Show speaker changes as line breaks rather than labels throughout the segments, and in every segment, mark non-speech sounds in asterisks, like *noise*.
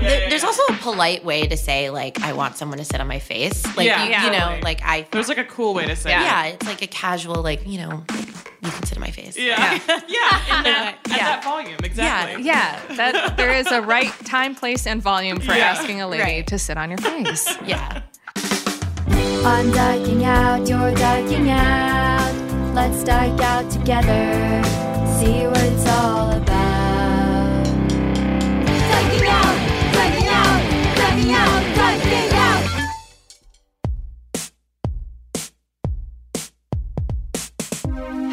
There- There's also a polite way to say like I want someone to sit on my face. Like
Yeah,
you,
yeah.
you know,
totally.
like I
There's like a cool way to say
yeah.
it.
it's like a casual like, you know, you can sit on my face.
Yeah. *laughs* Yeah. *laughs* in that, at
Yeah.
that volume. Exactly.
Yeah, that there is a right time, place, and volume for
Yeah.
asking a lady
Right.
to sit on your face. *laughs*
Yeah.
I'm dyking out, you're dyking out. Let's dyke out together. See what it's all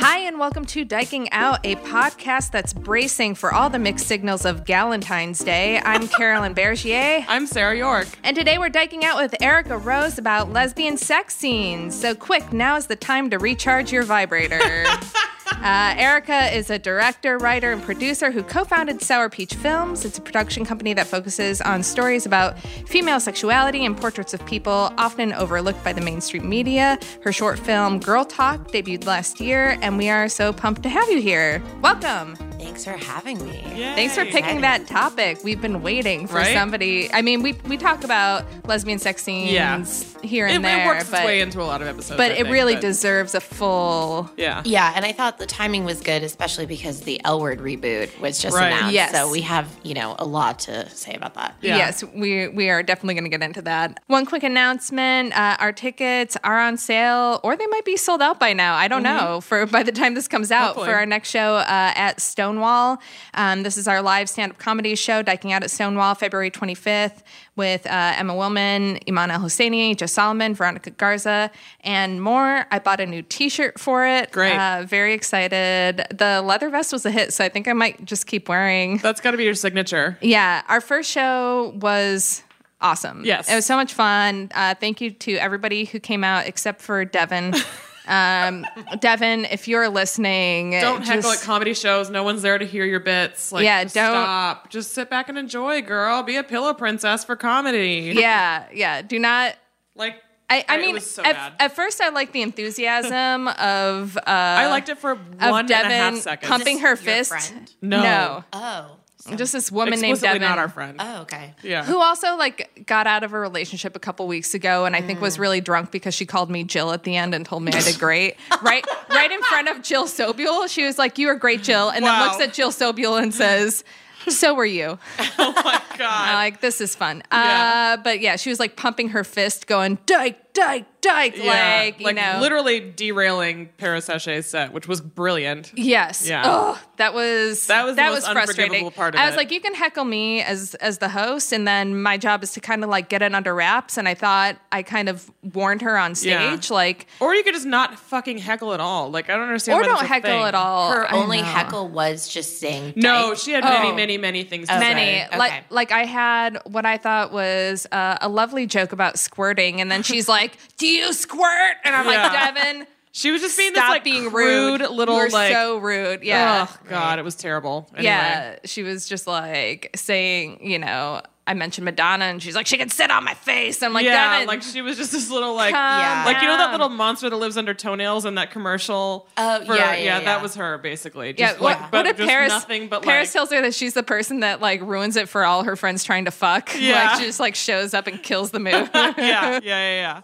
Hi, and welcome to Dyking Out, a podcast that's bracing for all the mixed signals of Galentine's Day. I'm Carolyn Bergier. *laughs*
I'm Sarah York.
And today we're dyking out with Erica Rose about lesbian sex scenes. So, quick, now is the time to recharge your vibrator. *laughs* Uh, Erica is a director, writer, and producer who co founded Sour Peach Films. It's a production company that focuses on stories about female sexuality and portraits of people often overlooked by the mainstream media. Her short film, Girl Talk, debuted last year, and we are so pumped to have you here. Welcome.
Thanks for having me.
Thanks for picking that topic. We've been waiting for
Right?
somebody. I mean, we we talk about lesbian sex scenes
Yeah.
here
It,
and
it
there,
works
but
its way into a lot of episodes.
but
I
it
think,
really
but-
deserves a full.
Yeah.
Yeah, and I thought the timing was good, especially because the L word reboot was just
Right.
announced.
Yes.
So we have, you know, a lot to say about that.
Yeah.
Yes, we we are definitely going to get into that. One quick announcement: uh, our tickets are on sale, or they might be sold out by now. I don't know. For by the time this comes out,
Hopefully.
for our next show uh, at Stonewall, um, this is our live stand-up comedy show, Dyking Out at Stonewall, February 25th, with uh, Emma Willmann, Iman El Hosseini, Joe Solomon, Veronica Garza, and more. I bought a new T-shirt for it.
Great.
Uh, very excited. The leather vest was a hit, so I think I might just keep wearing.
That's got to be your signature.
Yeah, our first show was awesome.
Yes.
it was so much fun. Uh, thank you to everybody who came out except for Devin. *laughs* um, Devin, if you're listening,
Don't heckle
just-
at comedy shows. No one's there to hear your bits. Like,
Yeah,
just
don't-
stop. Just sit back and enjoy, girl. Be a pillow princess for comedy.
Yeah, yeah. Do not.
Like,
I, I
it
mean,
was so
at,
bad.
at first I liked the enthusiasm *laughs* of uh,
I liked it for
of
one and a half
Devin
seconds.
pumping her
Your
fist.
friend?
No.
no,
Oh.
Just this woman named
Explicitly
Devin.
not our friend.
Oh, okay.
yeah.
who also like got out of a relationship a couple weeks ago and I think was really drunk because she called me Jill at the end and told me I did great. right right in front of Jill Sobule. She was like, You are great, Jill. And
Wow.
then looks at Jill Sobule and says, So were you. *laughs*
oh my God.
I'm like, this is fun.
Yeah.
Uh, but yeah, she was like pumping her fist, going, Dyke, Dyke, Dyke.
Yeah,
Like, you know.
literally derailing Paris Sachet's set, which was brilliant.
Yes.
Yeah.
Oh, that was
That was the
that
most
was frustrating.
part of
I was
it.
like, you can heckle me as as the host, and then my job is to kind of like get it under wraps. And I thought I kind of warned her on
Yeah.
stage, like,
Or you could just not fucking heckle at all. Like I don't understand.
or
why
don't heckle
thing.
at all.
Her
I
only
know.
heckle was just saying
No,
dyke.
she had many,
Oh.
many, many things to
Many
say.
Okay.
like like I had what I thought was uh, a lovely joke about squirting, and then she's like, *laughs* "Do you squirt?" And I'm
Yeah.
like, "Devin, *laughs*
She was just being
stop
this like
being rude.
little
You're
like.
so rude." Yeah,
Oh God, it was terrible. Anyway.
yeah. She was just like saying, you know, I mentioned Madonna, and she's like, she can sit on my face. I'm like,
yeah,
"Damn it."
like she was just this little like,
Yeah.
like you know that
down.
little monster that lives under toenails in that commercial.
Oh, yeah, yeah, yeah.
that was her basically.
Yeah,
Just
what,
but
what if
just
Paris,
nothing but
Paris
like,
tells her that she's the person that like ruins it for all her friends trying to fuck. *laughs*
Yeah.
Like she just like shows up and kills the mood. *laughs*
yeah, yeah, yeah, yeah.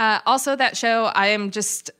Uh, also, that show, I am just,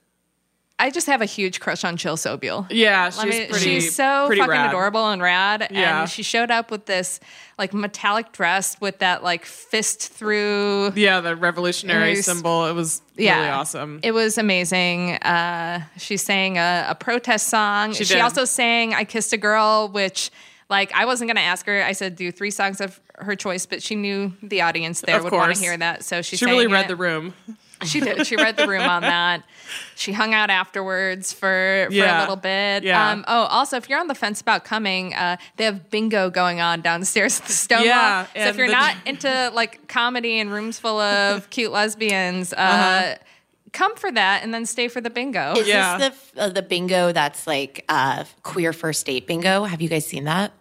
I just have a huge crush on Jill Sobule.
Yeah, she's
me-
pretty.
she's so
pretty
fucking
rad.
adorable and rad.
Yeah.
And she showed up with this like metallic dress with that like fist through.
Yeah, the revolutionary symbol. It was
Yeah,
really awesome.
It was amazing. Uh, she sang a, a protest song.
She
She, also sang "I Kissed a Girl," which, like, I wasn't gonna ask her. I said do three songs of her choice, but she knew the audience there
Of
would want to hear that, so she
she really read
it.
the room.
She did. She read the room on that. She hung out afterwards for, for
Yeah.
a little bit.
Yeah.
Um, oh, also, if you're on the fence about coming, uh, they have bingo going on downstairs at the Stonewall.
Yeah,
so if you're
the-
not into like comedy and rooms full of *laughs* cute lesbians, uh,
Uh-huh.
come for that and then stay for the bingo.
Is
Yeah.
this the uh, the bingo that's like uh, queer first date bingo? Have you guys seen that?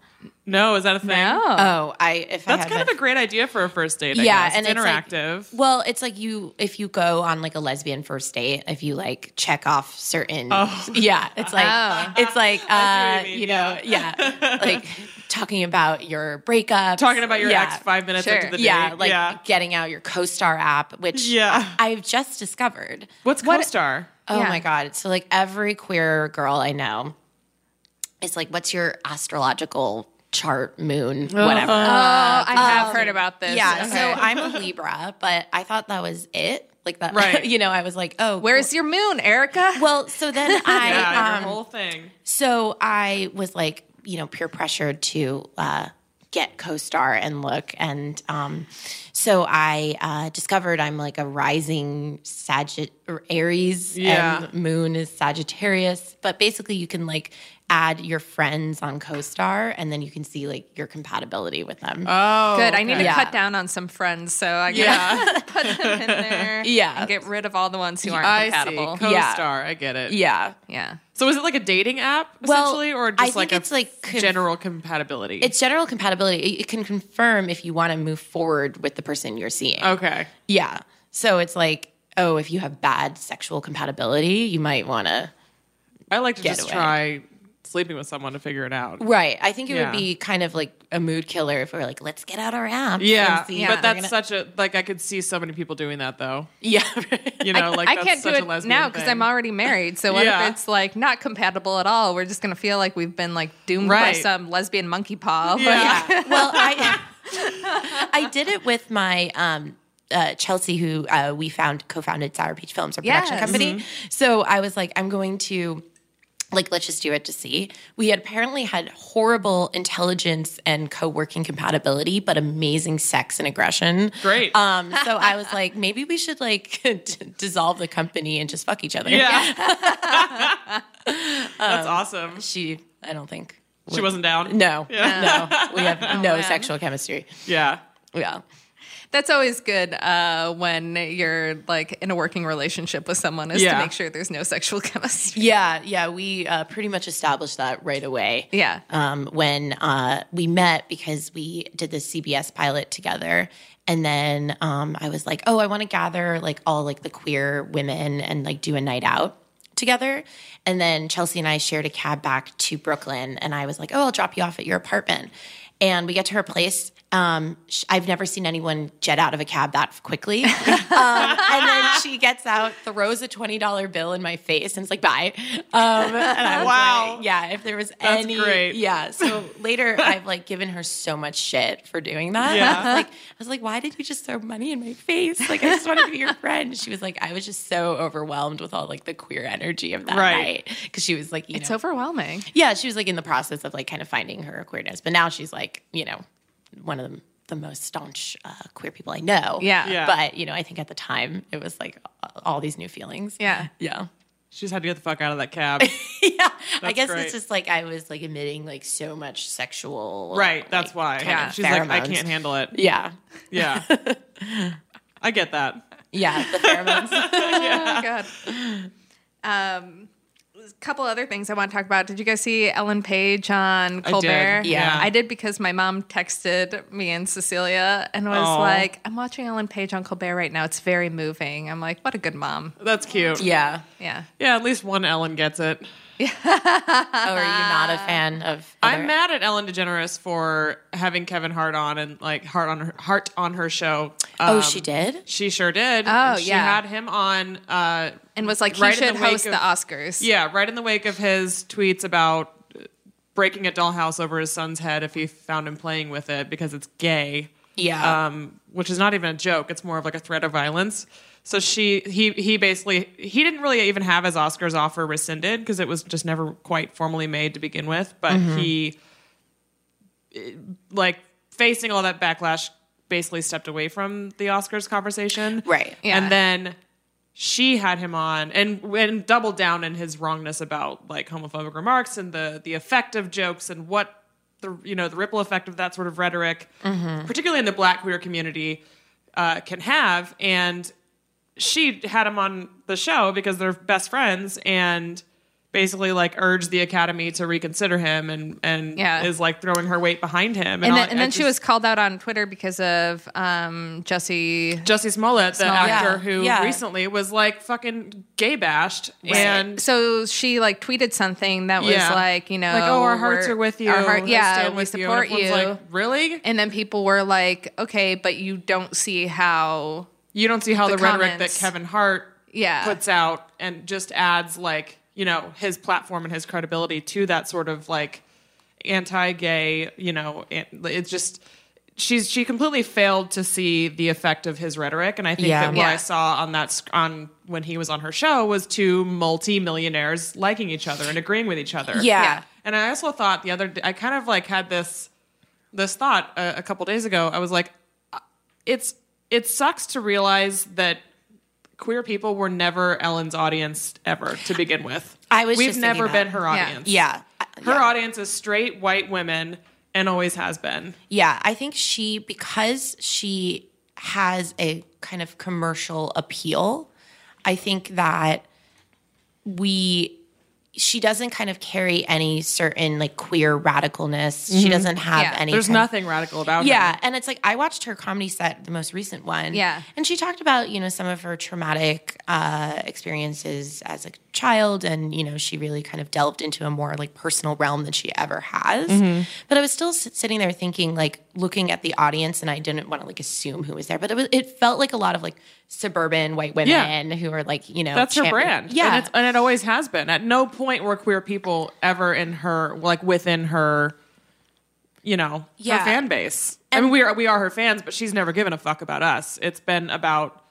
No, is that a thing?
No.
Oh, I if I
That's kind
haven't-
of a great idea for a first date. I
yeah,
guess.
and
it's
it's like-
interactive.
well, it's like you if you go on like a lesbian first date, if you like check off certain, Oh. *laughs* yeah, it's like
Oh.
it's like uh,
you
you, know, yeah, *laughs* like talking about your breakup,
Talking about your
yeah.
ex five minutes
Sure.
into the date.
Yeah, like
yeah.
getting out your CoStar app, which
Yeah.
I've just discovered.
What's co-star?
Oh
Yeah.
my god! So like every queer girl I know, it's like, what's your astrological chart, moon, whatever.
Oh, I have heard about this.
Yeah,
Okay.
so I'm a Libra, but I thought that was it. Like that,
Right. *laughs*
you know, I was like, oh,
Where's your moon, Erica?
well? So then *laughs* I,
Yeah,
um,
your whole thing.
so I was like, you know, peer pressured to uh, get co-star and look, and um, so I uh, discovered I'm like a rising Sagitt or Aries,
Yeah.
and Moon is Sagittarius. But basically, you can like add your friends on co-star, and then you can see like your compatibility with them.
Oh,
Good. I need to
Yeah.
cut down on some friends, so I gotta
Yeah, *laughs*
put them in there.
Yeah.
and get rid of all the ones who aren't
I see.
compatible.
Co-star. I get it.
yeah.
yeah.
So is it like a dating app
Well,
essentially, or
I
just
think
like
it's
a
like conf-
general compatibility?
It's general compatibility. It, it can confirm if you want to move forward with the person you're seeing.
okay.
Yeah. So it's like, oh, if you have bad sexual compatibility, you might want to.
I like to
Get
just
away.
try sleeping with someone to figure it out.
Right. I think it
Yeah.
would be kind of like a mood killer if we're like, let's get out our apps.
Yeah,
Yeah.
but that's
gonna-
such a like I could see so many people doing that though.
yeah. *laughs*
You know, like
I
that's
can't do
such a
it
lesbian
now because. I'm already married. So what
Yeah.
if it's like not compatible at all? We're just gonna feel like we've been like doomed by some lesbian monkey paw. Like,
Yeah. *laughs*
well, I *laughs* I did it with my um uh, Chelsea, who uh, we found co-founded Sour Peach Films, our production
Yes.
company. So I was like, I'm going to like let's just do it to see. We had apparently had horrible intelligence and co-working compatibility, but amazing sex and aggression.
Great.
Um, so I was like, maybe we should like *laughs* d- dissolve the company and just fuck each other.
Yeah, *laughs*
Um,
that's awesome.
She, I don't think.
She wasn't down.
No,
Yeah.
no, we have *laughs* no
man.
sexual chemistry.
Yeah.
Yeah.
That's always good uh, when you're like in a working relationship with someone is
Yeah.
to make sure there's no sexual *laughs* chemistry.
Yeah, yeah, we uh, pretty much established that right away.
Yeah.
Um, when uh, we met because we did the CBS pilot together, and then um, I was like, oh, I want to gather like all like the queer women and like do a night out together. And then Chelsea and I shared a cab back to Brooklyn, and I was like, oh, I'll drop you off at your apartment. And we get to her place. Um, sh- I've never seen anyone jet out of a cab that quickly. *laughs* um, and then she gets out, throws a twenty dollar bill in my face, and it's like, "Bye." Um, and
Wow.
like, yeah. If there was
That's
any,
great.
yeah. So later, I've like given her so much shit for doing that.
Yeah.
I was *laughs* like, I was like, why did you just throw money in my face? Like, I just wanted to be your friend. She was like, I was just so overwhelmed with all like the queer energy of that
Right.
night because she was like, you
It's
know,
overwhelming.
yeah, she was like in the process of like kind of finding her queerness, but now she's like, you know, one of the, the most staunch uh, queer people I know.
Yeah.
Yeah.
But, you know, I think at the time it was like all these new feelings.
Yeah.
Yeah.
She just had to get the fuck out of that cab. *laughs*
yeah. I guess
great.
it's just like I was like emitting like so much sexual.
right. That's why.
Yeah.
of
She's like, I can't handle it.
Yeah.
Yeah. *laughs* I get that.
Yeah. The pheromones. *laughs*
Oh God. Um, couple other things I want to talk about. Did you guys see Ellen Page on
I
Colbert?
did, yeah.
I did because my mom texted me and Cecilia and was
Aw.
like, "I'm watching Ellen Page on Colbert right now. It's very moving." I'm like, "What a good mom."
That's cute.
Yeah.
Yeah.
Yeah, at least one Ellen gets it. *laughs*
Oh, are you not a fan of?
I'm mad at Ellen DeGeneres for having Kevin Hart on and like Hart on her Hart on her show.
Oh,
Um,
she did.
She sure did.
Oh,
And she
yeah.
had him on. Uh,
And was like,
Right
he
in
should
the
host
of-
the Oscars.
yeah, right in the wake of his tweets about breaking a dollhouse over his son's head if he found him playing with it because it's gay.
Yeah.
um, which is not even a joke. It's more of like a threat of violence. So she, he, he basically, he didn't really even have his Oscars offer rescinded because it was just never quite formally made to begin with. But he, eh, like, facing all that backlash, basically stepped away from the Oscars conversation.
Right.
Yeah.
And then she had him on and and doubled down in his wrongness about like homophobic remarks and the the effect of jokes and what the you know the ripple effect of that sort of rhetoric, particularly in the Black queer community, uh, can have. And she had him on the show because they're best friends and basically like urged the academy to reconsider him and and
Yeah.
is like throwing her weight behind him
And
all-
then, and
I
then she was called out on Twitter because of um, Jesse.
Jussie Smollett, the
Smollett.
actor
Yeah,
who
yeah.
recently was like fucking gay bashed and
So she like tweeted something that was like, you know,
like, oh, our hearts
we're-
with you.
Our heart, yeah, we support
you.
you.
And like, really?
and then people were like, okay, but you don't see how.
You don't see how the,
The
rhetoric that. Kevin Hart
Yeah.
puts out and just adds like, you know, his platform and his credibility to that sort of like anti-gay, you know, it's just she's she completely failed to see the effect of his rhetoric and I think
Yeah.
that what
Yeah.
I saw on that on when he was on her show was two multi-millionaires liking each other and agreeing with each other.
Yeah.
Yeah.
And I also thought the other day, I kind of like had this this thought a, a couple days ago. I was like, uh, it's it sucks to realize that queer people were never Ellen's audience ever to begin with.
I was
We've never been her
Yeah.
audience.
Yeah.
Her
Yeah.
audience is straight white women and always has been.
Yeah, I think she because she has a kind of commercial appeal. I think that we she doesn't kind of carry any certain like queer radicalness. She doesn't have
Yeah.
any.
There's
kind-
nothing radical about
Yeah,
her.
Yeah, and it's like I watched her comedy set, the most recent one.
Yeah.
and she talked about you know some of her traumatic uh, experiences as a child, and you know she really kind of delved into a more like personal realm than she ever has.
Mm-hmm.
But I was still sitting there thinking, like looking at the audience, and I didn't want to like assume who was there, but it was it felt like a lot of like suburban white women
Yeah.
who are like you know
That's her
champion-
brand.
Yeah,
And, it's, and it always has been. At no point were queer people ever in her, like within her, you know,
Yeah.
her fan base. I mean, we are, we are her fans, but she's never given a fuck about us. It's been about,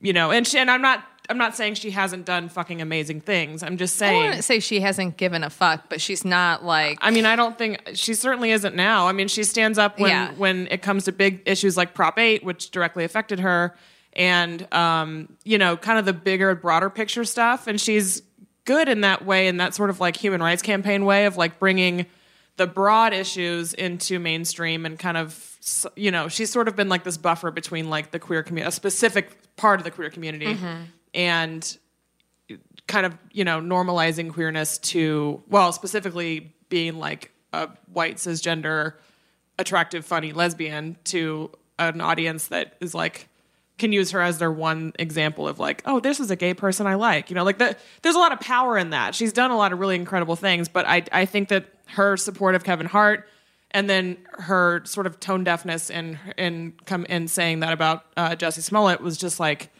you know, and she, and I'm not, I'm not saying she hasn't done fucking amazing things. I'm just saying.
I
saying.
wouldn't say she hasn't given a fuck, but she's not like.
I mean, I don't think she certainly isn't now. I mean, she stands up when
Yeah.
when it comes to big issues like Prop Eight, which directly affected her, and um, you know, kind of the bigger, broader picture stuff. And she's good in that way, in that sort of like human rights campaign way of like bringing the broad issues into mainstream and kind of you know, she's sort of been like this buffer between like the queer community, a specific part of the queer community, and kind of you know normalizing queerness to well specifically being like a white cisgender attractive funny lesbian to an audience that is like can use her as their one example of like oh this is a gay person i like you know like that there's a lot of power in that she's done a lot of really incredible things but i i think that her support of kevin hart and then her sort of tone deafness and and come in saying that about uh, Jesse Smollett was just like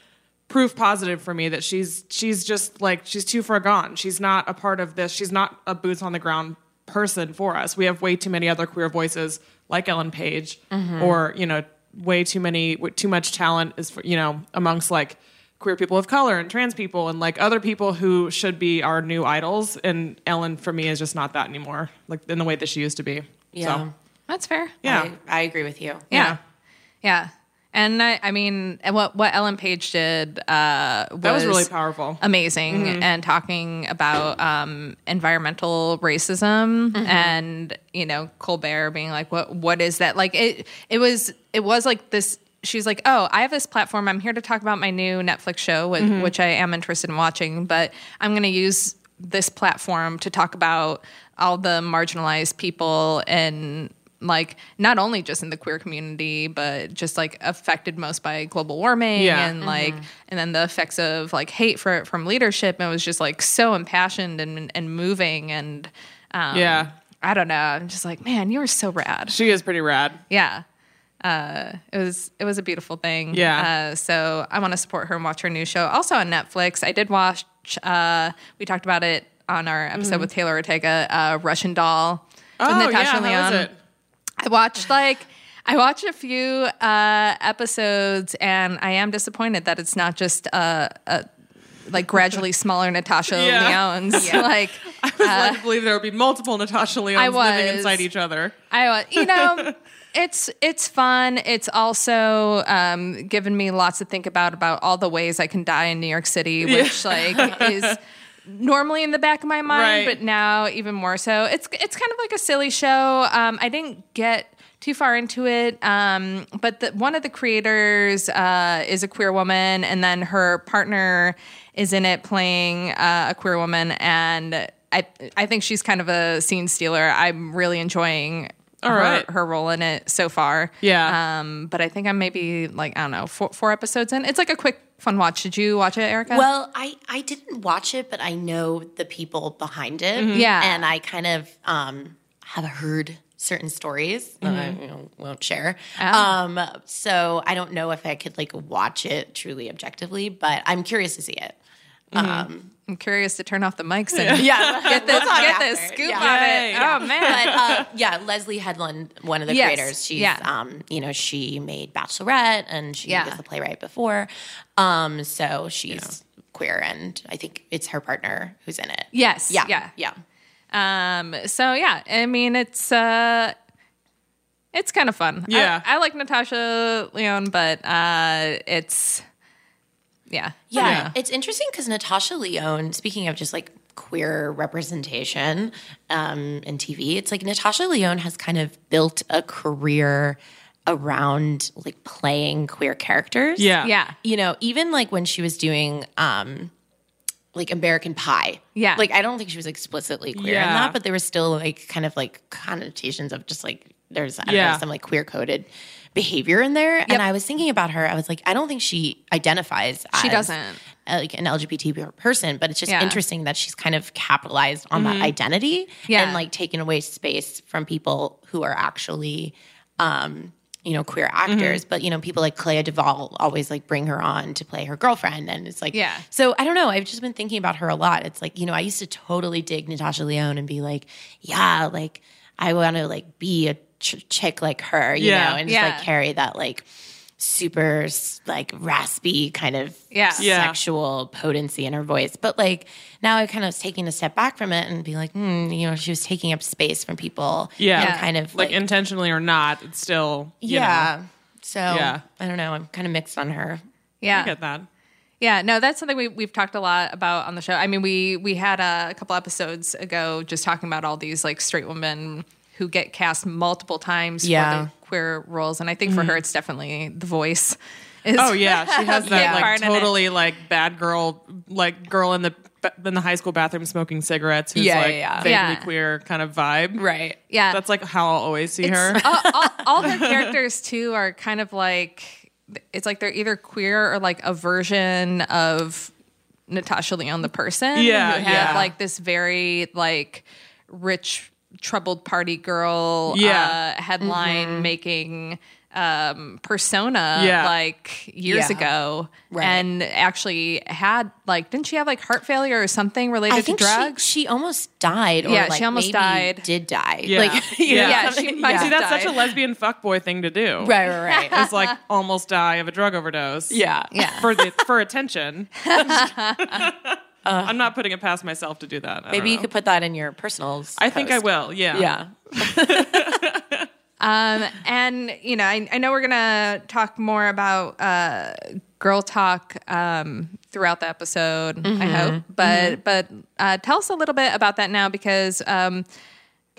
proof positive for me that she's she's just like she's too far gone. She's not a part of this. She's not a boots on the ground person for us. We have way too many other queer voices like Ellen Page, or you know, way too many too much talent is for, you know amongst like queer people of color and trans people and like other people who should be our new idols. And Ellen for me is just not that anymore, like in the way that she used to be.
yeah,
So,
that's fair.
yeah.
I, I agree with you.
Yeah. Yeah. And I, I mean, and what what Ellen Page did uh, was,
That was really powerful.
amazing, and talking about um, environmental racism, and you know Colbert being like, "What what is that?" Like it it was it was like this. She's like, "Oh, I have this platform. I'm here to talk about my new Netflix show, which, which I am interested in watching, but I'm going to use." this platform to talk about all the marginalized people and like not only just in the queer community but just like affected most by global warming
Yeah.
and like and then the effects of like hate for from leadership and it was just like so impassioned and and moving and um,
Yeah.
I don't know I'm just like man you were so rad
She is pretty rad.
yeah uh, it was it was a beautiful thing
Yeah.
uh, so I want to support her and watch her new show also on Netflix I did watch uh, we talked about it on our episode with Taylor Ortega uh, Russian Doll with
Mm-hmm. Oh
Natasha
yeah, how was it?
I watched like I watched a few uh, episodes, and I am disappointed that it's not just a, a like gradually *laughs* smaller Natasha
Yeah.
Lyonne's. *laughs* *laughs* Like
I was led to believe there would be multiple Natasha Lyonnes
I
living
was.
inside each other.
I, was, you know, it's it's fun. It's also um, given me lots to think about about all the ways I can die in New York City, which like is normally in the back of my mind,
Right.
but now even more so. It's it's kind of like a silly show. Um, I didn't get too far into it, um, but the, one of the creators uh, is a queer woman, and then her partner is in it playing uh, a queer woman, and I I think she's kind of a scene stealer. I'm really enjoying.
All
her,
right.
her role in it so far.
Yeah.
Um, but I think I'm maybe like I don't know four, four episodes in. It's like a quick fun watch. Did you watch it, Erica?
Well, I, I didn't watch it, but I know the people behind it.
Mm-hmm. Yeah.
And I kind of um, have heard certain stories that I
Mm-hmm.
you know, won't share.
Oh.
Um, so I don't know if I could like watch it truly objectively, but I'm curious to see it.
Mm-hmm.
Um,
I'm curious to turn off the mics and *laughs*
yeah.
get this
talk
get this scoop
Yeah.
on
Yay.
it. Oh man.
but uh, yeah, Leslie Headland, one of the
Yes.
creators, she's
Yeah.
um, you know, she made Bachelorette and she
Yeah.
was the playwright before. Um, so she's queer and I think it's her partner who's in it.
Yes.
Yeah.
Yeah.
Yeah.
Um. So yeah. I mean, it's uh, it's kind of fun.
Yeah.
I, like Natasha Lyonne, but uh, it's yeah.
Yeah,
Yeah.
it's interesting because Natasha Lyonne, speaking of just like queer representation um, in TV, it's like Natasha Lyonne has kind of built a career around like playing queer characters.
Yeah.
Yeah.
You know, even like when she was doing um like American Pie.
Yeah.
Like I don't think she was explicitly queer in that, but there was still like kind of like connotations of just like there's I don't
Yeah.
know, some like queer coded behavior in there. And I was thinking about her, I was like, I don't think she identifies
She
as,
doesn't.
uh, like an LGBT person, but it's just
Yeah. Mm-hmm.
interesting that she's kind of capitalized on that identity
Yeah.
and like taken away space from people who are actually um you know queer actors
Mm-hmm.
but you know people like Clea DuVall always like bring her on to play her girlfriend and it's like
Yeah.
so I don't know I've just been thinking about her a lot it's like you know I used to totally dig Natasha Lyonne and be like yeah like I want to like be a ch- chick like her you
Yeah.
know and just
Yeah.
like carry that like super like raspy kind of
Yeah.
Yeah.
sexual potency in her voice. But like now I kind of was taking a step back from it and be like, hmm, you know, she was taking up space from people.
Yeah.
and kind of
Like
like,
intentionally or not, it's still you
yeah.
know,
So
Yeah.
I don't know. I'm kind of mixed on her.
Yeah.
I get that.
Yeah, no, that's something we, we've talked a lot about on the show. I mean, we we had a, a couple episodes ago just talking about all these like straight women who get cast multiple times
Yeah.
for the queer roles, and I think for mm-hmm. her, it's definitely the voice. Is,
Oh yeah, she *laughs* has that
Yeah.
like
Part in it.
totally like bad girl, like girl in the in the high school bathroom smoking cigarettes. Who's
Yeah,
like
yeah, yeah.
vaguely
Yeah.
queer kind of vibe.
Right.
yeah.
That's like how I'll always see
It's-
her.
all, all, all her *laughs* characters too are kind of like it's like they're either queer or like a version of Natasha Lyonne the person.
Yeah,
who had
yeah.
like this very like rich troubled party girl
Yeah.
uh, headline making um persona
Yeah.
like years
Yeah.
ago
Right.
and actually had like didn't she have like heart failure or something related
I
to drugs
she, she almost died. Or
Yeah,
like
she almost
maybe
died.
Did die.
Yeah.
Like, *laughs* you
Yeah.
know,
Yeah, she
something-
might
See,
have
that's such a
died.
lesbian fuckboy thing to do.
Right, right, right. *laughs*
It's like almost die of a drug overdose.
yeah.
yeah
For the for attention. *laughs* I'm not putting it past myself to do that. I
Maybe you could put that in your personals.
I think I will. Yeah.
Yeah. *laughs*
Um, and you know, I, I know we're gonna talk more about uh, girl talk um, throughout the episode. I hope, but but uh, tell us a little bit about that now because um,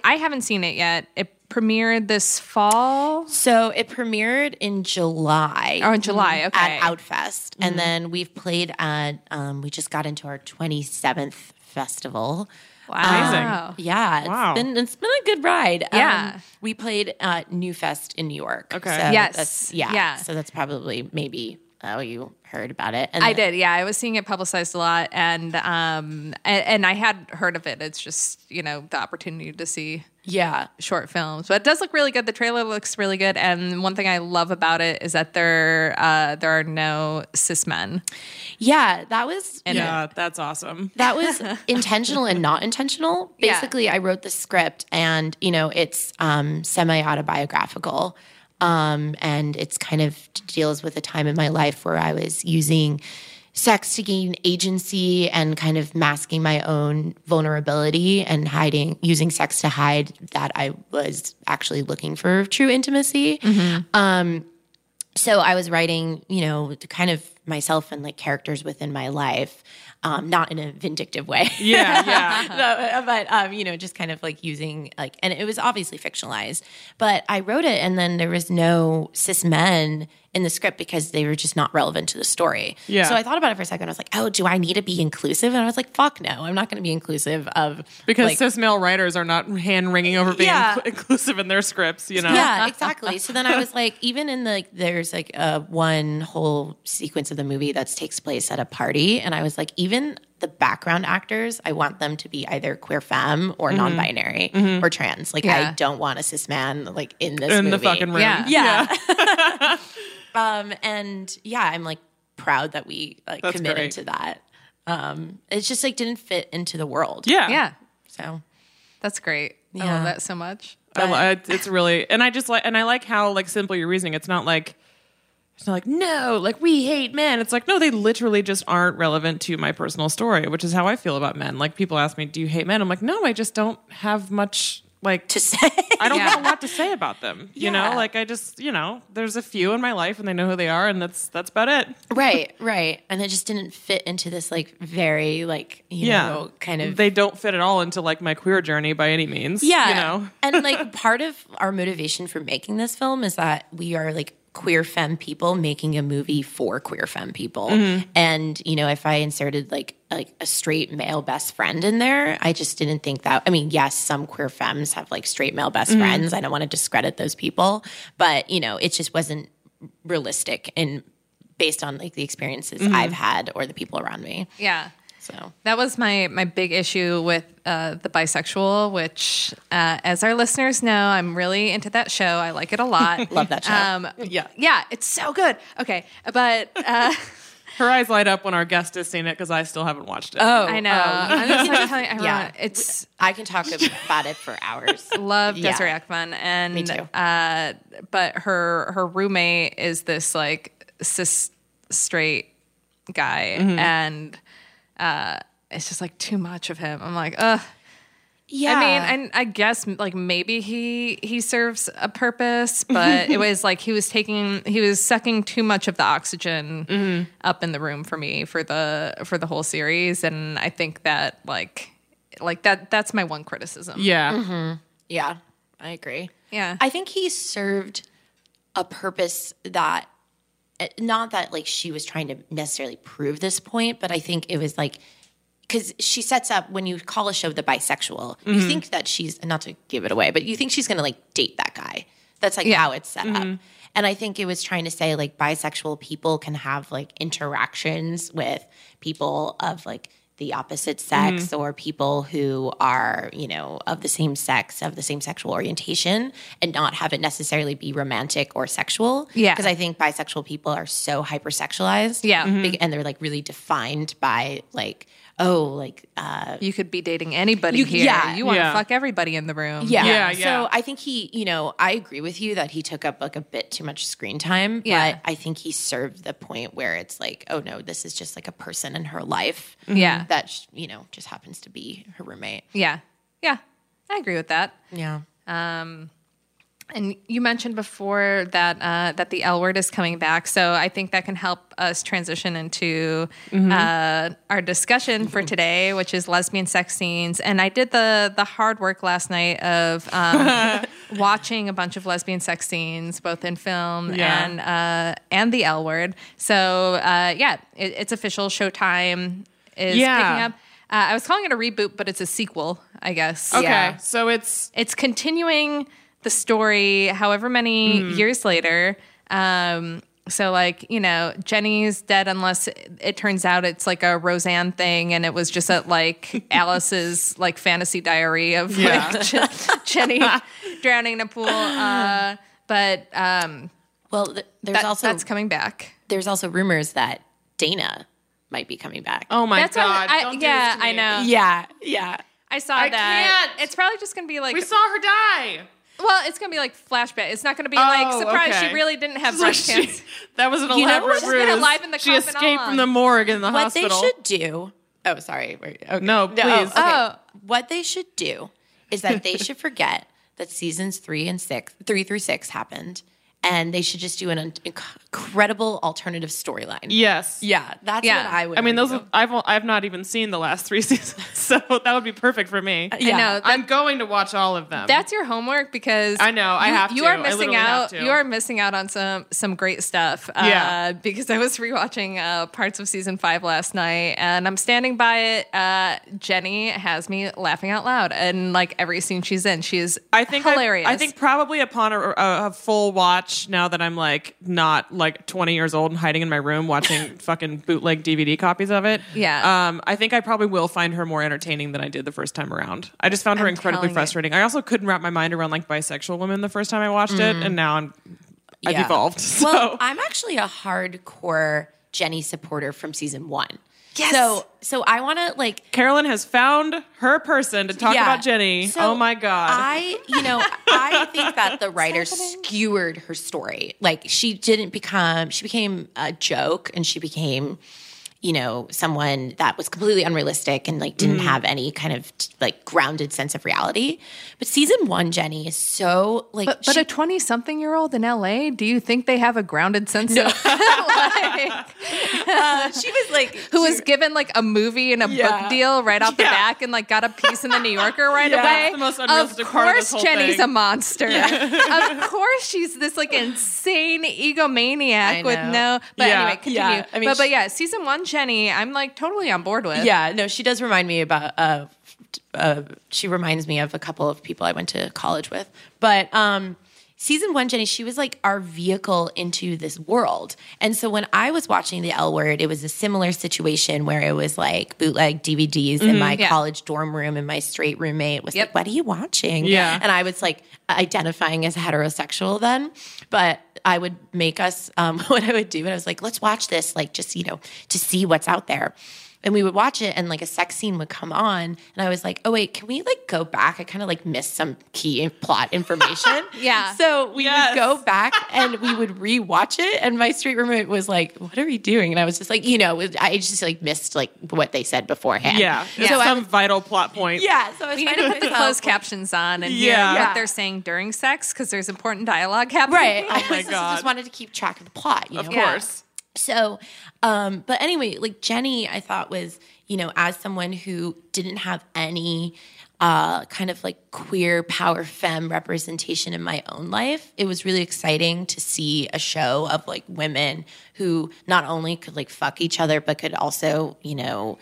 I haven't seen it yet. It premiered this fall.
So it premiered in July.
Oh, in July, okay.
At Outfest. And then we've played at, um, we just got into our 27th festival.
Wow.
Yeah, it's
Wow.
been it's been a good ride.
Yeah.
Um, we played at New Fest in New York.
Okay.
So
Yes.
that's- yeah.
Yeah.
So that's probably maybe oh you heard about it. And
I
then-
did, yeah. I was seeing it publicized a lot, and um, and, and I had heard of it. It's just you know the opportunity to see
Yeah.
short films, but it does look really good. The trailer looks really good, and one thing I love about it is that there uh, there are no cis men.
Yeah. That was
Yeah, that's awesome.
that was *laughs* intentional and not intentional.
Yeah.
Basically, I wrote the script and, you know, it's um, semi autobiographical. Um, and it's kind of deals with a time in my life where I was using sex to gain agency and kind of masking my own vulnerability and hiding, using sex to hide that I was actually looking for true intimacy. Um, so I was writing, you know, to kind of myself and like characters within my life, um, not in a vindictive way.
Yeah, yeah. *laughs*
No, but um, you know, just kind of like using like, and it was obviously fictionalized. But I wrote it, and then there was no cis men in the script because they were just not relevant to the story.
Yeah.
So I thought about it for a second. I was like, oh, do I need to be inclusive? And I was like, fuck no, I'm not going to be inclusive of
Because
like,
cis male writers are not hand wringing over being
Yeah.
inclu- inclusive in their scripts, you know?
Yeah, *laughs* exactly. So then I was like, even in the there's like a one whole sequence of the movie that takes place at a party, and I was like, even the background actors, I want them to be either queer femme or mm-hmm. non-binary mm-hmm. or trans. Like,
Yeah.
I don't want a cis man like in this
In
movie.
the fucking room.
Yeah.
Yeah. *laughs* *laughs* um, and yeah, I'm like proud that we like
That's
committed
great.
to that. Um, it's just like didn't fit into the world.
Yeah.
Yeah,
So
that's great. I love that so much.
I, li- it's really, and I just like, and I like how like simple your reasoning. It's not like, it's not like no, like we hate men. It's like no, they literally just aren't relevant to my personal story, which is how I feel about men. Like people ask me, "Do you hate men?" I'm like, no, I just don't have much like
to say,
I don't
Yeah.
have a lot to say about them. You know, like I just, you know, there's a few in my life and they know who they are and that's that's about it. *laughs*
right, right, and it just didn't fit into this like very like you
Yeah.
know kind of
They don't fit at all into like my queer journey by any means.
Yeah.
You know.
and like *laughs* part of our motivation for making this film is that we are like queer femme people making a movie for queer femme people. Mm-hmm. And, you know, if I inserted like like a straight male best friend in there, I just didn't think that I mean, yes, some queer femmes have like straight male best mm-hmm. friends. I don't want to discredit those people, but you know, it just wasn't realistic and based on like the experiences mm-hmm. I've had or the people around me.
Yeah.
So
That was my my big issue with uh, the bisexual, which, uh, as our listeners know, I'm really into that show. I like it a lot. *laughs*
love that show.
Um,
Yeah.
yeah, it's so good. Okay, but uh, *laughs*
Her eyes light up when our guest has seen it because I still haven't watched it.
Oh,
I know. I'm just like telling everyone,
yeah.
it's
I can talk about it for hours. *laughs*
love
Yeah.
Desiree Akhavan, and
Me too.
Uh, but her her roommate is this like cis straight guy,
Mm-hmm.
and uh, it's just like too much of him. I'm like, ugh.
Yeah.
I mean, I, I guess like maybe he he serves a purpose, but *laughs* it was like he was taking he was sucking too much of the oxygen
Mm-hmm.
up in the room for me for the for the whole series, and I think that like like that that's my one criticism.
Yeah.
Yeah, I agree.
Yeah.
I think he served a purpose that Uh, not that like she was trying to necessarily prove this point, but I think it was like because she sets up when you call a show the bisexual, you mm-hmm. think that she's not to give it away, but you think she's going to like date that guy. That's like how it's set up. Mm-hmm. And I think it was trying to say like bisexual people can have like interactions with people of like the opposite sex or people who are, you know, of the same sex, of the same sexual orientation, and not have it necessarily be romantic or sexual.
Yeah.
Because I think bisexual people are so hypersexualized.
Yeah. Mhm.
Big- And they're like really defined by like, oh, like, uh,
You could be dating anybody
You-
here.
yeah.
you want to
Yeah.
fuck everybody in the room.
yeah.
Yeah, yeah.
So I think he, you know, I agree with you that he took up like a bit too much screen time.
Yeah.
But I think he served the point where it's like, oh no, this is just like a person in her life.
Yeah.
That, you know, just happens to be her roommate.
Yeah. Yeah. I agree with that.
Yeah.
And you mentioned before that uh, that the L word is coming back, so I think that can help us transition into uh, our discussion for today, which is lesbian sex scenes. And I did the the hard work last night of *laughs* um, watching a bunch of lesbian sex scenes, both in film
Yeah.
and uh, and the L word. So uh, yeah, it, it's official. Showtime is
Yeah.
picking up. Uh, I was calling it a reboot, but it's a sequel, I guess.
Okay,
Yeah.
so it's
It's continuing the story however many
Mm-hmm.
years later. Um, so like, you know, Jenny's dead unless it, it turns out it's like a Roseanne thing and it was just at like *laughs* Alice's like fantasy diary of
Yeah. *laughs*
like Je- Jenny *laughs* drowning in a pool. Uh, but um,
Well, th- there's
that-
also
that's coming back.
there's also rumors that Dana might be coming back.
oh my
That's
god,
I-
don't do
yeah,
this to
I know.
yeah, yeah.
I saw
I
that.
can't.
It's probably just gonna be like
We saw her die.
Well, it's gonna be like flashback. It's not gonna be like
Oh,
surprise.
okay.
She really didn't have *laughs*
So
breast
she-
cancer. *laughs*
that was an
You know
elaborate
what's
been
ruse.
alive in the
she
coffin
escaped
along?
from the morgue in the
What
hospital.
they should do. Oh, sorry. Wait, Okay.
No,
oh,
please.
okay.
Oh.
What they should do is that they *laughs* should forget that seasons three and six, three through six happened, and they should just do an inc- incredible alternative storyline.
Yes.
Yeah, that's
Yeah.
what I would.
I mean, those
argue.
I've I've not even seen the last three *laughs* seasons, so that would be perfect for me.
I know. That-
I'm going to watch all of them.
That's your homework because
I know, I
you,
have
you
to.
are
I
missing
have
out.
to.
You are missing out on some some great stuff. Uh,
Yeah.
because I was rewatching uh, parts of season five last night, and I'm standing by it. Uh, Jenny has me laughing out loud, and like every scene she's in, she is
I think I-
hilarious.
I, think probably upon a, a, a full watch, now that I'm like not like 20 years old and hiding in my room watching *laughs* fucking bootleg DVD copies of it.
Yeah.
Um, I think I probably will find her more entertaining than I did the first time around. I just found her
I'm
incredibly
you.
frustrating. I also couldn't wrap my mind around like bisexual women the first time I watched it, and now I'm I've
Yeah.
evolved. *laughs* So
Well, I'm actually a hardcore Jenny supporter from season one.
Yes.
So, so I want to like
Carolyn has found her person to talk
Yeah.
about Jenny.
So
oh my god.
I, you know, I think that the writer skewered her story. Like she didn't become, she became a joke and she became, you know, someone that was completely unrealistic and like didn't have any kind of like grounded sense of reality. But season one, Jenny is so like,
But, but
she-
a 20 something year old in LA, do you think they have a grounded sense of *laughs* like,
uh, she was like,
who was given like a movie and a
Yeah.
book deal right off the
Yeah.
back and like got a piece in the New Yorker right
Yeah,
away?
the most
of
unrealistic part of this
course,
whole
Jenny's
thing.
a monster. of course, she's this like insane egomaniac with no. But anyway, continue.
I mean,
but but yeah, season one, Jenny, I'm like totally on board with.
Yeah, no, she does remind me about. Uh, uh, she reminds me of a couple of people I went to college with. But um, season one, Jenny, she was like our vehicle into this world. And so when I was watching the L Word, it was a similar situation where it was like bootleg DVDs in my
Yeah.
college dorm room, and my straight roommate was
Yep.
like, "What are you watching?"
Yeah.
and I was like identifying as heterosexual then, but. I would make us um, *laughs* what I would do, and I was like, "Let's watch this, like just you know, to see what's out there." And we would watch it and like a sex scene would come on and i was like oh wait can we like go back i kind of like missed some key plot information *laughs*
Yeah.
so we
Yes.
would go back and we would rewatch it and my street roommate was like what are we doing and i was just like you know i just like missed like what they said beforehand
yeah. It's
so
some
was-
vital plot point.
yeah so i was
We need
trying
to put the closed captions on and hear
Yeah.
what they're saying during sex because there's important dialogue happening.
right i
Oh my
just,
God.
just wanted to keep track of the plot you
Of
know?
course.
So, um, but anyway, like Jenny, I thought was, you know, as someone who didn't have any uh, kind of like queer power femme representation in my own life, it was really exciting to see a show of like women who not only could like fuck each other, but could also, you know,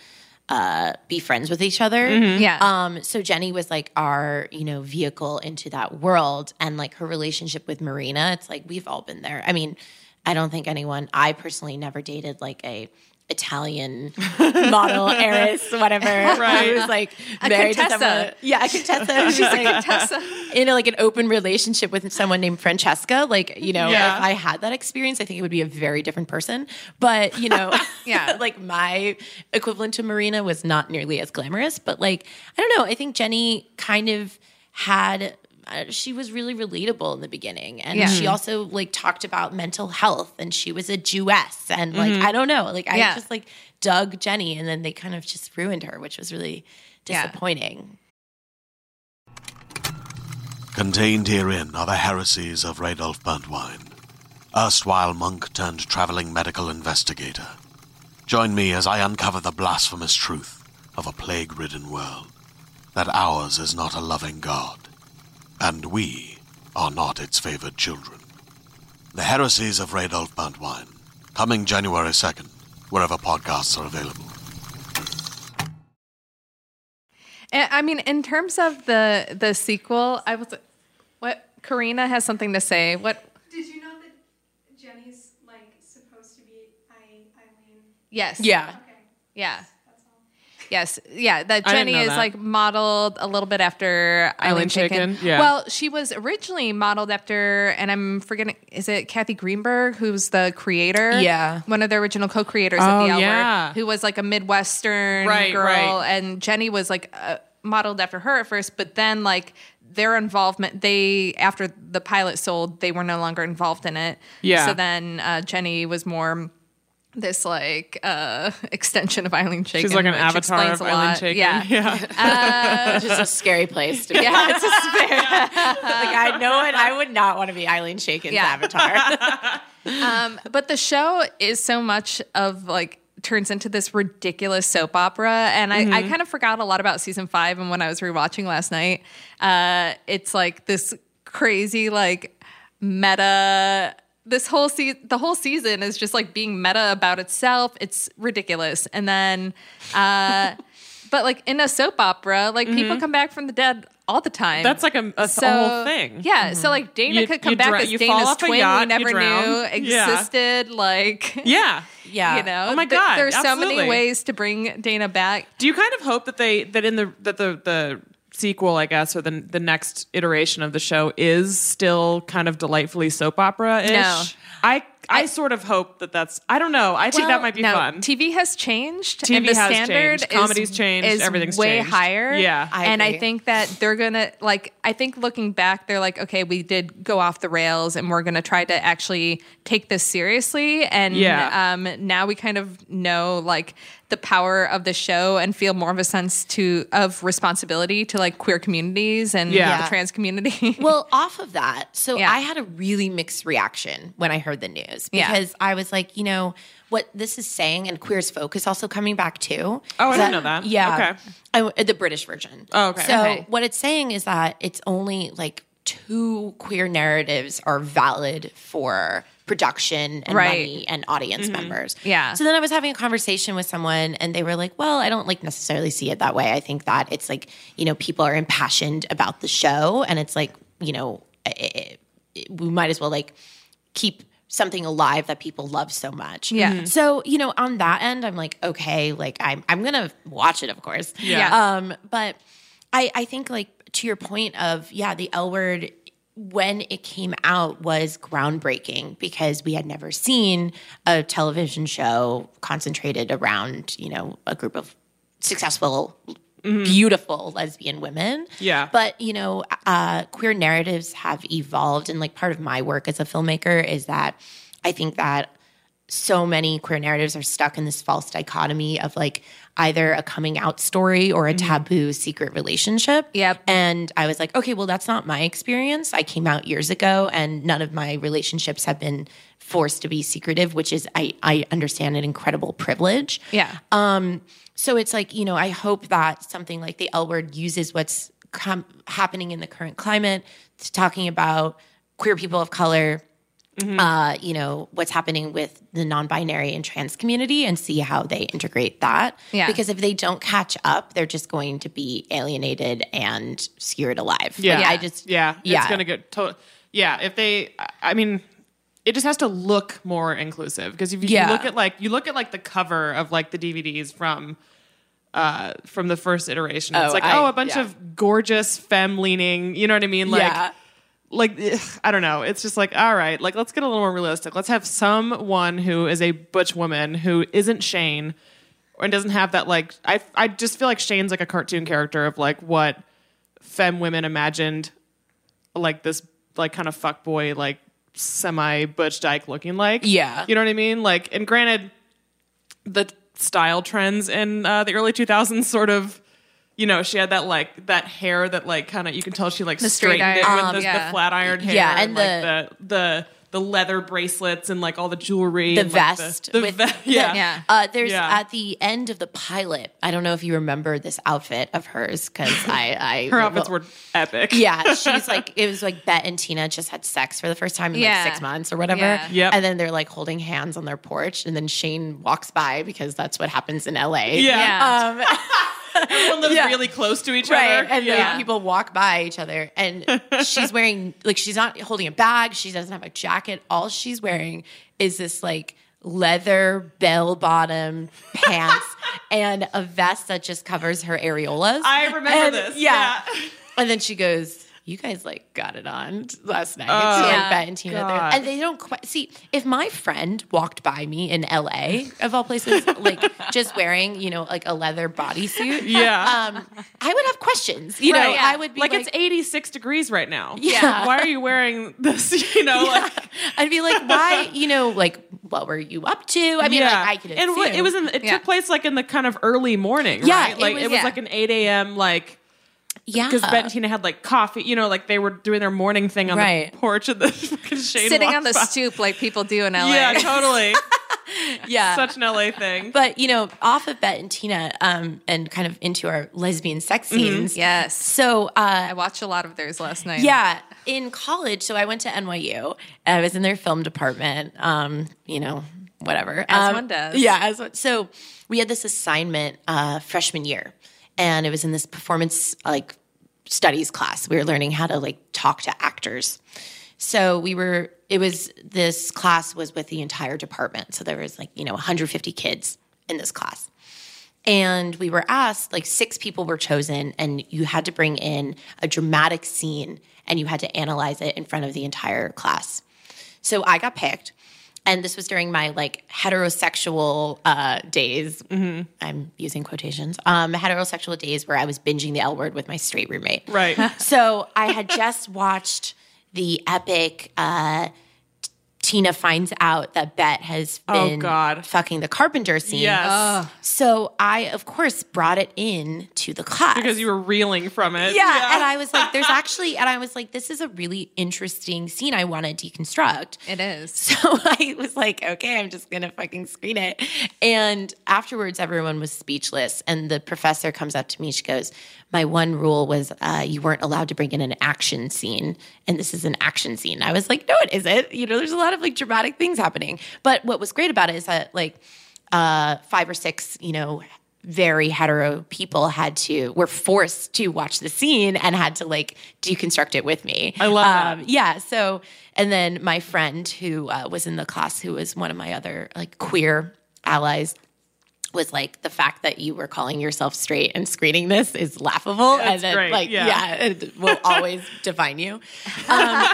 uh, be friends with each other.
Yeah.
Um, so Jenny was like our, you know, vehicle into that world and like her relationship with Marina, it's like we've all been there. I mean, I don't think anyone I personally never dated like a Italian *laughs* model heiress, whatever. *laughs*
Right.
Who was like married
Contessa.
to someone. Yeah, a Contessa. *laughs* She's like
Tessa.
in a, like an open relationship with someone named Francesca. Like, you know,
Yeah.
if I had that experience, I think it would be a very different person. But, you know,
Yeah.
like my equivalent to Marina was not nearly as glamorous. But like, I don't know. I think Jenny kind of had she was really relatable in the beginning and
Yeah.
she mm-hmm. also like talked about mental health and she was a jewess and like mm-hmm. i don't know like i
Yeah.
just like dug jenny and then they kind of just ruined her which was really
Yeah.
disappointing
Contained herein are the heresies of Radolf Burntwine, erstwhile monk turned traveling medical investigator. Join me as I uncover the blasphemous truth of a plague ridden world that ours is not a loving God, and we are not its favored children. The heresies of Radolf Burntwine, coming January 2nd, wherever podcasts are available.
Eh, I mean, in terms of the the sequel, I was what Karina has something to say. What?
Did you know that Jenny's like supposed to be I- Eileen?
Yes.
Yeah.
Okay,
Yeah. Yes, yeah. That
I didn't
Jenny
know
is
that.
like modeled a little bit after Ilene,
Ilene
Chaiken.
Chaiken, yeah.
Well, she was originally modeled after, and I'm forgetting, is it Kathy Greenberg, who's the creator?
Yeah.
one of the original co-creators
Oh,
of the L
yeah.
Word, who was like a Midwestern
Right,
girl,
right.
and Jenny was like uh, modeled after her at first, but then like their involvement, they after the pilot sold, they were no longer involved in it.
Yeah.
So then uh, Jenny was more. This like uh extension of Ilene Chaiken.
She's like an avatar of Ilene
lot.
Chaiken.
Yeah, *laughs*
yeah.
It's just a scary place to be.
yeah, it's a spare. *laughs*
like I know it. I would not want to be Ilene Chaiken's
Yeah.
avatar. *laughs*
Um, but the show is so much of like turns into this ridiculous soap opera, and I, I
Mm-hmm.
kind of forgot a lot about season five. And when I was rewatching last night, uh, it's like this crazy like meta. This whole se- the whole season is just like being meta about itself. It's ridiculous, and then. Uh, *laughs* But like in a soap opera, like people come back from the dead all the time.
Mm-hmm. That's like a, a, a whole thing.
Yeah, so like Dana
You-
could come back
dra-
as Dana's twin
yacht,
we never knew
Yeah.
existed. Like,
Yeah. *laughs*
Yeah.
you know,
Oh my
th-
God,
there's so many ways to bring Dana back.
Do you kind of hope that they that in the that the the sequel, I guess, or the the next iteration of the show is still kind of delightfully soap opera ish?
No.
I I sort of hope that that's. I don't know. I think that might be
no,
fun.
TV has changed.
TV
and the
has
standard
changed. Comedy's
is,
changed.
Is
Everything's
way
changed.
higher.
Yeah.
I
and I think that they're gonna like. I think looking back, they're like, okay, we did go off the rails, and we're gonna try to actually take this seriously. And
Yeah.
um, now we kind of know like the power of the show and feel more of a sense to of responsibility to like queer communities and
Yeah.
the trans community.
Well, off of that, so
Yeah.
I had a really mixed reaction when I heard the news
Yeah.
because I was like, you know, what this is saying, and queer's is also coming back too.
Oh, I didn't know that.
Yeah,
Okay.
I, the British version.
Oh, okay.
So
Okay.
what it's saying is that it's only like two queer narratives are valid for production and
Right.
money and audience mm-hmm. members.
Yeah.
So then I was having a conversation with someone and they were like, "Well, I don't like necessarily see it that way. I think that it's like, you know, people are impassioned about the show and it's like, you know, it, it, we might as well like keep something alive that people love so much.
Yeah. Mhm.
So, you know, on that end, I'm like, okay, like I'm I'm gonna watch it, of course.
Yeah.
Um, but I I think like to your point of yeah, the L word when it came out was groundbreaking because we had never seen a television show concentrated around, you know, a group of successful beautiful lesbian women.
Yeah.
But, you know, uh, queer narratives have evolved. And like part of my work as a filmmaker is that I think that so many queer narratives are stuck in this false dichotomy of like either a coming out story or a taboo secret relationship.
Yep.
And I was like, okay, well, that's not my experience. I came out years ago and none of my relationships have been forced to be secretive, which is, I, I understand, an incredible privilege.
yeah.
Um, so it's like, you know, I hope that something like the L word uses what's com- happening in the current climate to talking about queer people of color, uh, you know, what's happening with the non binary and trans community and see how they integrate that.
Yeah.
Because if they don't catch up, they're just going to be alienated and skewered alive.
Yeah.
Like, I just,
Yeah,
yeah.
it's gonna get to- Yeah, if they, I mean, it just has to look more inclusive because if you
Yeah.
look at like you look at like the cover of like the DVDs from. Uh, from the first iteration, it's
Oh,
like
I-
oh, a bunch
yeah.
of gorgeous femme leaning. You know what I mean? Like,
Yeah.
like ugh, I don't know. It's just like all right, like let's get a little more realistic. Let's have someone who is a butch woman who isn't Shane and doesn't have that like I I just feel like Shane's like a cartoon character of like what femme women imagined like this like kind of fuck boy like semi butch dyke looking like.
Yeah.
You know what I mean? Like and granted the style trends in uh, the early 2000s sort of you know, she had that like that hair that like kind of you can tell she like
The straight
straightened it with
Um,
the,
yeah.
the flat iron hair.
Yeah, and
like the the the leather bracelets and like all the jewelry,
the
and, like,
vest
the, the
with
ve- yeah.
Yeah.
Uh, there's
Yeah.
at the end of the pilot. I don't know if you remember this outfit of hers because *laughs* I, I
Her outfits were epic.
Yeah, *laughs* she's like it was like Bette and Tina just had sex for the first time in
Yeah.
like six months or whatever.
Yeah.
Yep.
And then they're like holding hands on their porch, and then Shane walks by because that's what happens in LA.
Yeah.
Yeah.
Um, *laughs*
Everyone lives
Yeah.
really close to each
right.
other.
And
yeah.
people walk by each other, and she's *laughs* wearing like she's not holding a bag. She doesn't have a jacket. All she's wearing is this like leather bell bottom pants *laughs* and a vest that just covers her areolas.
I remember
And-
this.
Yeah.
Yeah.
And then she goes, "You guys like got it on last night."
Oh,
Yeah.
like Bette and Tina, they're- and they don't quite see. If my friend walked by me in L.A. of all places, like *laughs* just wearing, you know, like a leather bodysuit,
Yeah.
um, I would have questions. You know,
Right.
I would be
like,
like,
it's 86 degrees right now.
Yeah.
Why are you wearing this? *laughs* You know, like
I'd be like, why? *laughs* You know, like what were you up to? I mean, like I could.
And it was in, it
Yeah.
took place like in the kind of early morning.
Yeah,
right?
it
like
was-
it was
yeah.
like an 8 a.m. like
yeah,
because Ben and Tina had like coffee. You know, like they were doing their morning thing on
Right.
the porch of the fucking Shane
Sitting on the
by.
stoop like people do in LA.
Yeah, totally. *laughs*
yeah.
Such an LA thing.
but you know, off of Bette and Tina, um, and kind of into our lesbian sex scenes.
Yes.
So, uh,
I watched a lot of theirs last night.
Yeah, in college, so I went to NYU. I was in their film department. Um, you know, whatever.
As
Um,
one does.
Yeah, as one, so we had this assignment uh, freshman year, and it was in this performance like studies class. We were learning how to like talk to actors. So we were. It was this class was with the entire department. So there was like you know 150 kids in this class and we were asked like six people were chosen and you had to bring in a dramatic scene and you had to analyze it in front of the entire class so i got picked and this was during my like heterosexual uh, days. I'm using quotations. Um, heterosexual days where i was binging the l word with my straight roommate.
Right. *laughs*
so I had just watched the epic uh, Tina finds out that Bette has
Oh,
been
God.
fucking the carpenter scene.
Yes.
So I, of course, brought it in to the class.
Because you were reeling from it.
yeah, and I was like, there's *laughs* actually, and I was like, this is a really interesting scene I want to deconstruct.
It is. *laughs*
So I was like, okay, I'm just gonna fucking screen it. And afterwards, everyone was speechless. And the professor comes up to me. She goes, "My one rule was uh, you weren't allowed to bring in an action scene, and this is an action scene." I was like, "No, it isn't. You know, there's a lot of like dramatic things happening." But what was great about it is that like uh, five or six, you know. Very hetero people had to were forced to watch the scene and had to like deconstruct it with me.
I love that.
Um, yeah. So, and then my friend who uh, was in the class, who was one of my other like queer allies, was like, the fact that you were calling yourself straight and screening this is laughable. and then,
great,
like,
yeah.
yeah, it will always *laughs* define you. Um,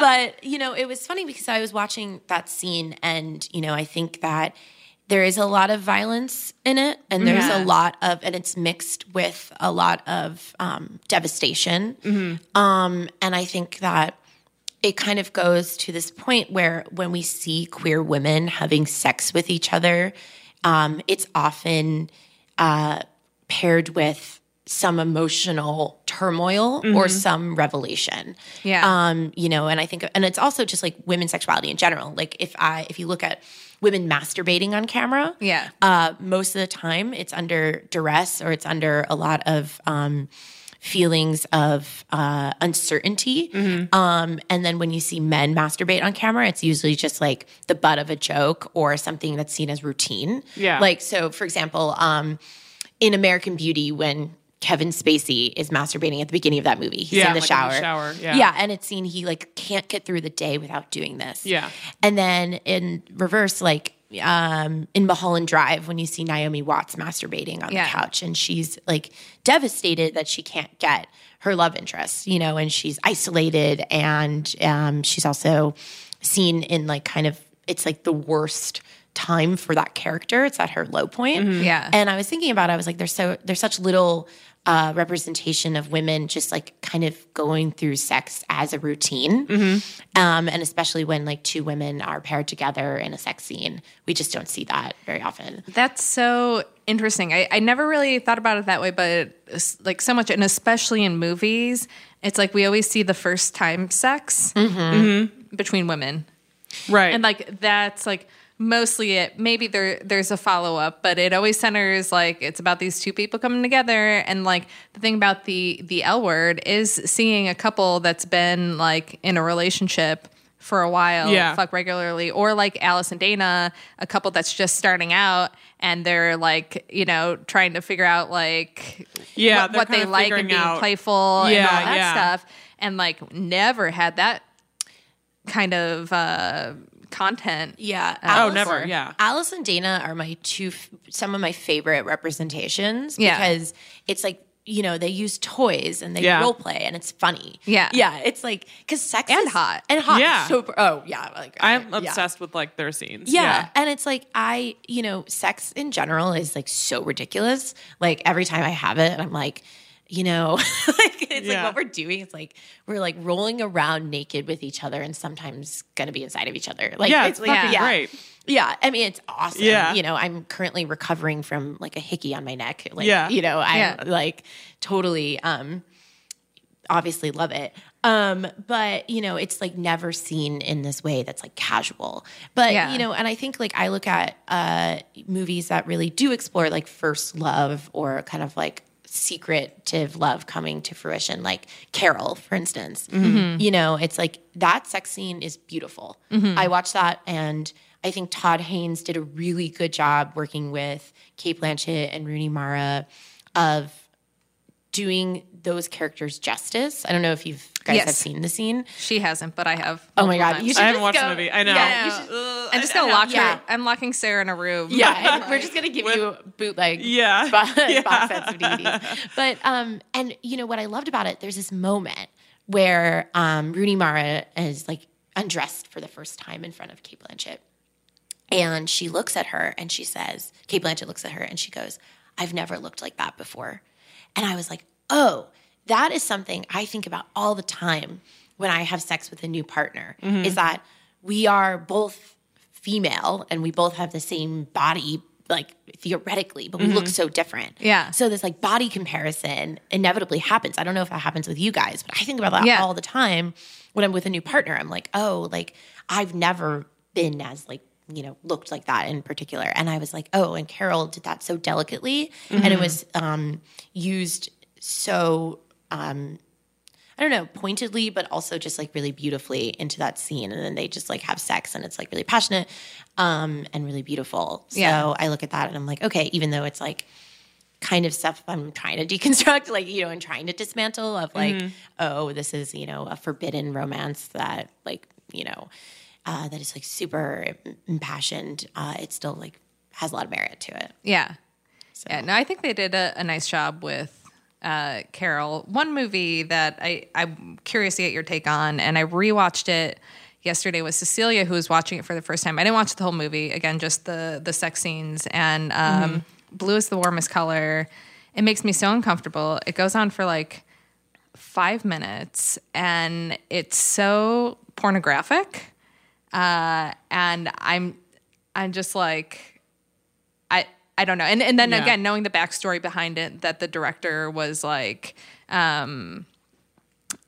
but, you know, it was funny because I was watching that scene and, you know, I think that there is a lot of violence in it and there's
Yeah.
a lot of and it's mixed with a lot of um, devastation
Mm-hmm.
um, and i think that it kind of goes to this point where when we see queer women having sex with each other um, it's often uh, paired with some emotional turmoil or some revelation
Yeah.
um, you know, and I think, and it's also just like women's sexuality in general. Like if I, if you look at women masturbating on camera,
Yeah.
uh, most of the time it's under duress or it's under a lot of um, feelings of uh, uncertainty. Um, and then when you see men masturbate on camera, it's usually just like the butt of a joke or something that's seen as routine.
Yeah.
Like so, for example, um, in American Beauty, when Kevin Spacey is masturbating at the beginning of that movie, he's
Yeah,
in the
like in the
shower.
shower, yeah.
yeah, and it's seen he like can't get through the day without doing this.
Yeah.
And then in reverse, like um, in Mulholland Drive, when you see Naomi Watts masturbating on
Yeah.
the couch, and she's like devastated that she can't get her love interest, you know, and she's isolated, and um, she's also seen in like kind of it's like the worst time for that character. It's at her low point.
Yeah.
And I was thinking about it, I was like, there's so there's such little uh, representation of women just like kind of going through sex as a routine. Um, and especially when like two women are paired together in a sex scene. We just don't see that very often.
That's so interesting. I, I never really thought about it that way, but like so much, and especially in movies, it's like we always see the first time sex between women,
Right.
and like that's like mostly it. Maybe there there's a follow up, but it always centers like it's about these two people coming together, and like the thing about the the L word is seeing a couple that's been like in a relationship. For a while,
Yeah.
fuck regularly, or like Alice and Dana, a couple that's just starting out and they're like, you know, trying to figure out like
Yeah,
what, what they like and being
out-
playful and all that
yeah.
stuff, and like never had that kind of uh, content.
Yeah.
Oh,
Alice-
never. Yeah.
Alice and Dana are my two, f- some of my favorite representations
Yeah.
because it's like, you know, they use toys and they
Yeah.
role play and it's funny.
Yeah.
Yeah. It's like, because sex
And
is-
hot.
And hot.
Yeah.
Super, oh, yeah. Like,
I'm
I- yeah.
obsessed with like their scenes.
Yeah. And it's like, I, you know, sex in general is like so ridiculous. Like every time I have it, I'm like, you know, *laughs* like it's
Yeah.
like what we're doing is like we're like rolling around naked with each other and sometimes gonna be inside of each other. Like
Yeah, it's
like,
fucking
yeah.
great.
Yeah, I mean it's awesome.
Yeah.
you know, I'm currently recovering from like a hickey on my neck. Like,
Yeah.
you know, I
Yeah.
am like totally, um, obviously love it. Um, but you know, it's like never seen in this way that's like casual. But
Yeah.
you know, and I think like I look at uh movies that really do explore like first love or kind of like secretive love coming to fruition, like Carol, for instance. Mm-hmm. Mm-hmm. You know, it's like that sex scene is beautiful. Mm-hmm. I watched that and I think Todd Haynes did a really good job working with Cate Blanchett and Rooney Mara of doing those characters justice. I don't know if you guys
Yes.
have seen the scene.
She hasn't, but I have.
Oh my
multiple
god,
times.
you should
I haven't watched
go-
the movie. I know.
Yeah, you
Yeah.
should-
I'm just gonna lock
Yeah.
her. I'm locking Sarah in a room.
yeah, *laughs* and we're just gonna give you bootleg *laughs*
Yeah.
box, *laughs*
Yeah.
box sets of DVDs. But um, and you know what I loved about it? There's this moment where um, Rooney Mara is like undressed for the first time in front of Cate Blanchett, and she looks at her and she says, Cate Blanchett looks at her and she goes, "I've never looked like that before," and I was like, oh, that is something I think about all the time when I have sex with a new partner.
Mm-hmm.
Is that we are both female and we both have the same body like theoretically but we look so different
Mm-hmm. Yeah.
so this like body comparison inevitably happens i don't know if that happens with you guys but i think about that
Yeah.
all the time when i'm with a new partner i'm like oh like i've never been as like you know looked like that in particular and i was like oh and carol did that so delicately and it was um used so um I don't know, pointedly, but also just like really beautifully into that scene. And then they just like have sex and it's like really passionate um, and really beautiful. So
Yeah.
I look at that and I'm like, okay, even though it's like kind of stuff I'm trying to deconstruct, *laughs* like, you know, and trying to dismantle of like, oh, this is, you know, a forbidden romance that like, you know, uh, that is like super impassioned. Uh, it still like has a lot of merit to it.
Yeah. Yeah. No, I think they did a, a nice job with uh, Carol. One movie that I, I'm curious to get your take on, and I rewatched it yesterday with Cecilia, who was watching it for the first time. I didn't watch the whole movie. Again, just the the sex scenes and um, blue is the warmest color. It makes me so uncomfortable. It goes on for like five minutes, and it's so pornographic. Uh, and I'm I'm just like I I don't know. And and then
Yeah.
again, knowing the backstory behind it, that the director was like, um,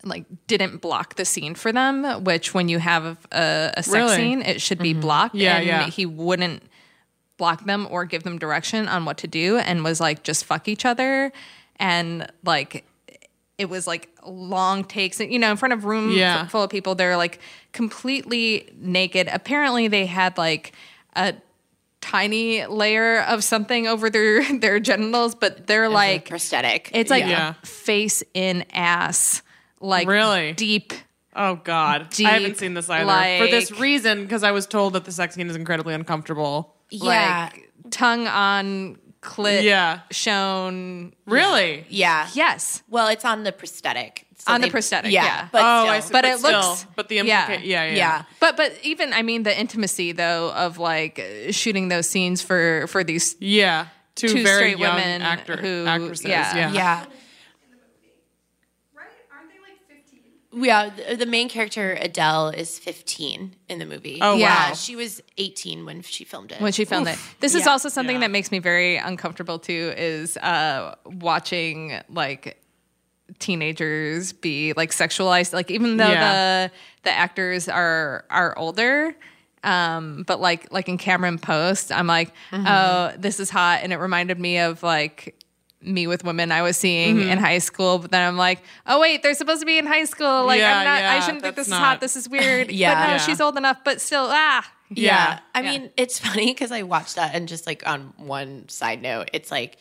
like didn't block the scene for them. Which when you have a, a sex
Really?
scene, it should be blocked.
Yeah,
and
yeah.
He wouldn't block them or give them direction on what to do, and was like, just fuck each other, and like. It was like long takes, you know, in front of room
Yeah.
f- full of people. They're like completely naked. Apparently, they had like a tiny layer of something over their *laughs* their genitals, but they're like
prosthetic.
it's like
Yeah.
face in ass, like
Really?
deep.
Oh God,
Deep,
I haven't seen this either for this reason because I was told that the sex scene is incredibly uncomfortable.
yeah.
like tongue on clit
Yeah.
shown.
Really?
yeah.
Yes.
Well, it's on the prosthetic So
On the prosthetic, yeah.
Oh, but
oh,
still.
I see.
But it
still,
looks-
but the
yeah.
implica- yeah, yeah,
yeah.
But but even I mean the intimacy though of like shooting those scenes for for these
yeah. Two,
two
very
straight
young
women
actor,
who-
actresses.
yeah.
Yeah,
yeah.
Right? Aren't they like 15?
Yeah, the, the main character Adele is 15 in the movie.
Oh,
Yeah.
wow.
she was 18 when she filmed it.
when she filmed it. This is also something
Yeah.
that makes me very uncomfortable too is uh watching like teenagers be like sexualized like even though
Yeah.
the the actors are are older um but like like in Cameron Post I'm like
Mm-hmm.
oh this is hot and it reminded me of like me with women I was seeing
Mm-hmm.
in high school, but then I'm like, oh wait, they're supposed to be in high school. Like
Yeah,
I'm not. I shouldn't think
that's
this is hot. This is weird.
Yeah. *laughs*
but no,
Yeah.
she's old enough. But still, ah,
Yeah.
Yeah.
I
Yeah.
mean, it's funny because I watched that and just like on one side note, it's like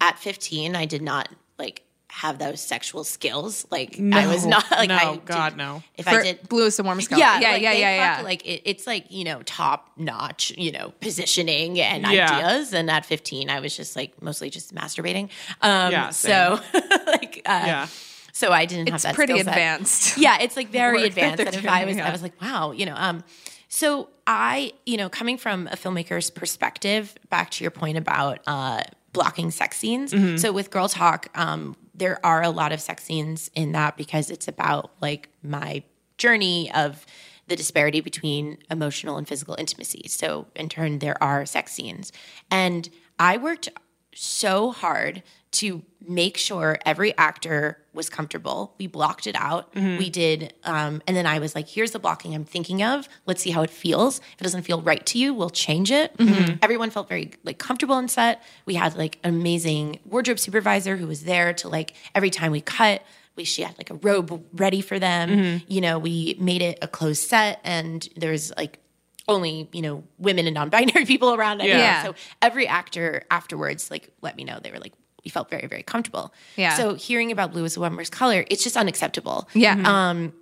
at 15, I did not like have those sexual skills. Like I was not like
No,
I
God,
did-
no.
If
For
I did
bluest and warmest color.
yeah,
yeah,
like,
yeah, yeah,
fuck,
yeah.
Like it, it's like you know top notch, you know positioning and
Yeah.
ideas. And at 15, I was just like mostly just masturbating. Um,
Yeah,
so *laughs* like uh,
Yeah.
so I didn't have that
pretty
skill set.
advanced.
Yeah, it's like very advanced. And if I was,
doing,
I was like, wow, you know. Um, so I, you know, coming from a filmmaker's perspective, back to your point about uh, blocking sex scenes.
Mm-hmm.
So with Girl Talk, um, there are a lot of sex scenes in that because it's about like my journey of the disparity between emotional and physical intimacy. So in turn, there are sex scenes, and I worked so hard to make sure every actor was comfortable. We blocked it out. Mm-hmm. We did, um, and then I was like, "Here's the blocking I'm thinking of. Let's see how it feels. If it doesn't feel right to you, we'll change it." Mm-hmm. Everyone felt very like comfortable on set. We had like an amazing wardrobe supervisor who was there to like every time we cut. We, she had like a robe ready for them. Mm-hmm. You know, we made it a closed set, and there's like only you know women and non-binary *laughs* people around.
Yeah.
So every actor afterwards like let me know they were like we felt very very comfortable.
Yeah.
So hearing about blue as a woman's color, it's just unacceptable.
Yeah.
Um,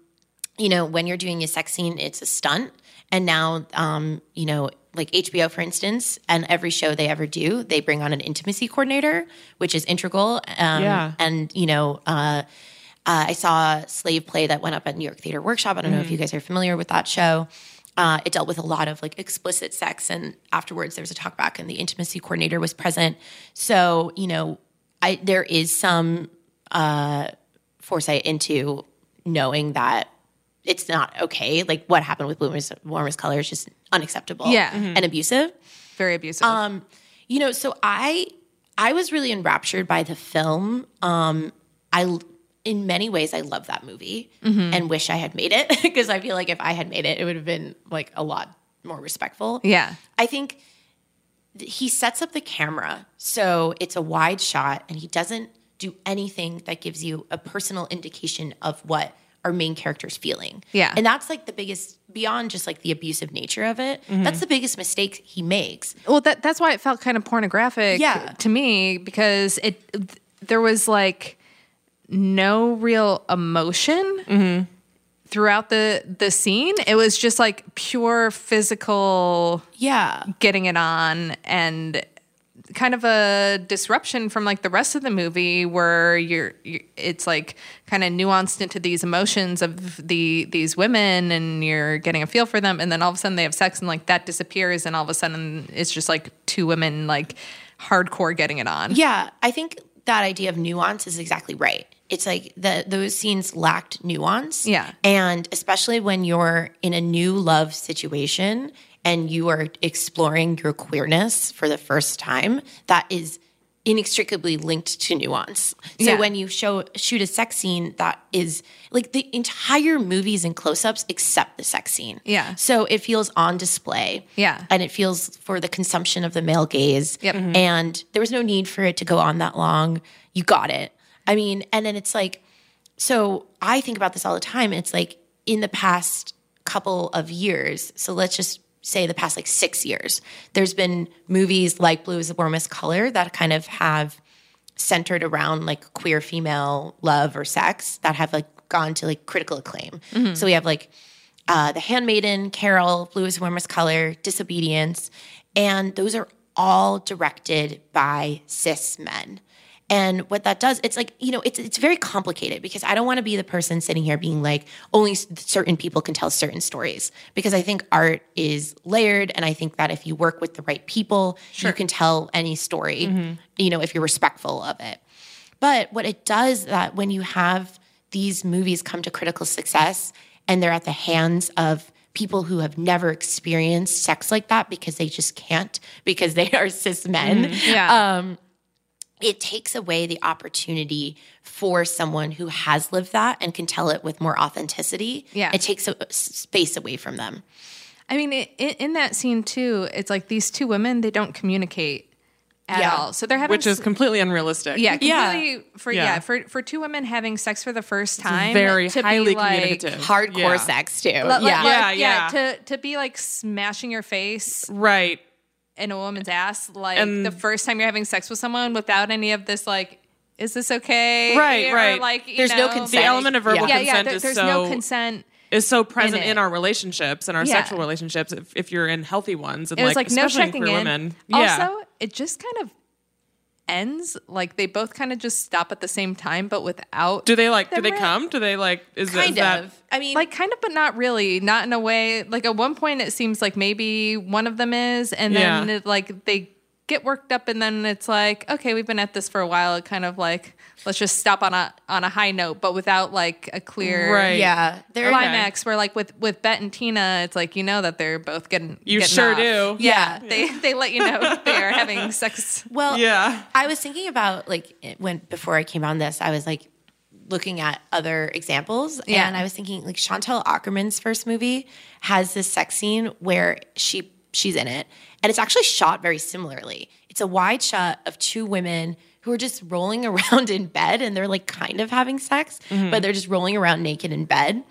you know, when you're doing a sex scene, it's a stunt, and now um, you know. Like HBO, for instance, and every show they ever do, they bring on an intimacy coordinator, which is integral. Um,
Yeah.
And, you know, uh, uh, I saw a Slave Play that went up at New York Theater Workshop. I don't know if you guys are familiar with that show. Uh, it dealt with a lot of like explicit sex, and afterwards there was a talk back, and the intimacy coordinator was present. So you know, I there is some uh, foresight into knowing that it's not okay. Like what happened with Bloomer's Warmest color is just unacceptable,
Yeah.
and abusive.
Very abusive.
Um, you know, so I I was really enraptured by the film. Um, I in many ways I love that movie and wish I had made it *laughs* because I feel like if I had made it, it would have been like a lot more respectful.
yeah.
I think th- he sets up the camera so it's a wide shot and he doesn't do anything that gives you a personal indication of what our main character's feeling.
Yeah.
And that's like the biggest beyond just like the abusive nature of it. Mm-hmm. That's the biggest mistake he makes.
Well, that that's why it felt kind of pornographic
Yeah.
to me because it there was like no real emotion mm-hmm. Throughout the the scene. It was just like pure physical
Yeah.
getting it on and kind of a disruption from like the rest of the movie where you're, you it's like kind of nuanced into these emotions of the these women and you're getting a feel for them and then all of a sudden they have sex and like that disappears and all of a sudden it's just like two women like hardcore getting it on
Yeah, I think that idea of nuance is exactly right. It's like the those scenes lacked nuance.
Yeah.
And especially when you're in a new love situation and you are exploring your queerness for the first time, that is inextricably linked to nuance. So
Yeah.
when you show shoot a sex scene that is like the entire movies in close-ups except the sex scene.
Yeah.
So it feels on display.
Yeah.
And it feels for the consumption of the male gaze.
Yep. Mhm.
And there was no need for it to go on that long. You got it. I mean, and then it's like, so I think about this all the time. It's like in the past couple of years, so let's just say the past like six years, there's been movies like Blue is the Warmest Color that kind of have centered around like queer female love or sex that have like gone to like critical acclaim. So we have like uh, The Handmaiden, Carol, Blue is the Warmest Color, Disobedience, and those are all directed by cis men. And what that does, it's like, you know, it's it's very complicated because I don't want to be the person sitting here being like only certain people can tell certain stories because I think art is layered and I think that if you work with the right people, you can tell any story, you know, if you're respectful of it. But what it does that when you have these movies come to critical success and they're at the hands of people who have never experienced sex like that because they just can't because they are cis men.
Yeah.
Um, it takes away the opportunity for someone who has lived that and can tell it with more authenticity.
Yeah.
It takes a, s- space away from them.
I mean, i in, in that scene too, it's like these two women they don't communicate at
Yeah.
all. So they're having
which is
s-
completely unrealistic.
yeah,
Yeah.
for yeah.
Yeah.
for for two women having sex for the first time,
very
to be,
highly
like,
communicative.
Hardcore
Yeah.
sex too.
Like,
yeah.
like,
Yeah,
yeah,
yeah.
To to be like smashing your face
Right.
In a woman's ass, like
And-
the first time you're having sex with someone without any of this, like, is this okay?
Right,
Or,
right.
Like, you
There's no consent.
The element of verbal
Yeah, yeah.
consent
there-
is
there's
so
no consent.
is so present
in
in, our relationships and our
Yeah.
sexual relationships if, if you're in healthy ones and
It was
like,
like, no
especially
checking
queer
in.
women. yeah.
Also, it just kind of ends like they both kind of just stop at the same time, but without
do they like do they
rip.
come? Do they like is, is
Kind
that
of. I mean,
like kind of but not really not in a way like at one point it seems like maybe one of them is and then
Yeah.
it, like they get worked up and then it's like okay we've been at this for a while it kind of like let's just stop on a on a high note but without like a clear
Right.
yeah. They're
climax where like with with Bette and Tina it's like you know that they're both getting
You
getting
sure
off.
do.
yeah, they they let you know they are having *laughs* sex
Well,
Yeah.
I was thinking about like when before I came on this, I was like looking at other examples,
Yeah.
and I was thinking like Chantal Akerman's first movie has this sex scene where she she's in it, and it's actually shot very similarly. It's a wide shot of two women who are just rolling *laughs* around in bed, and they're like kind of having sex, mm-hmm. but they're just rolling around naked in bed.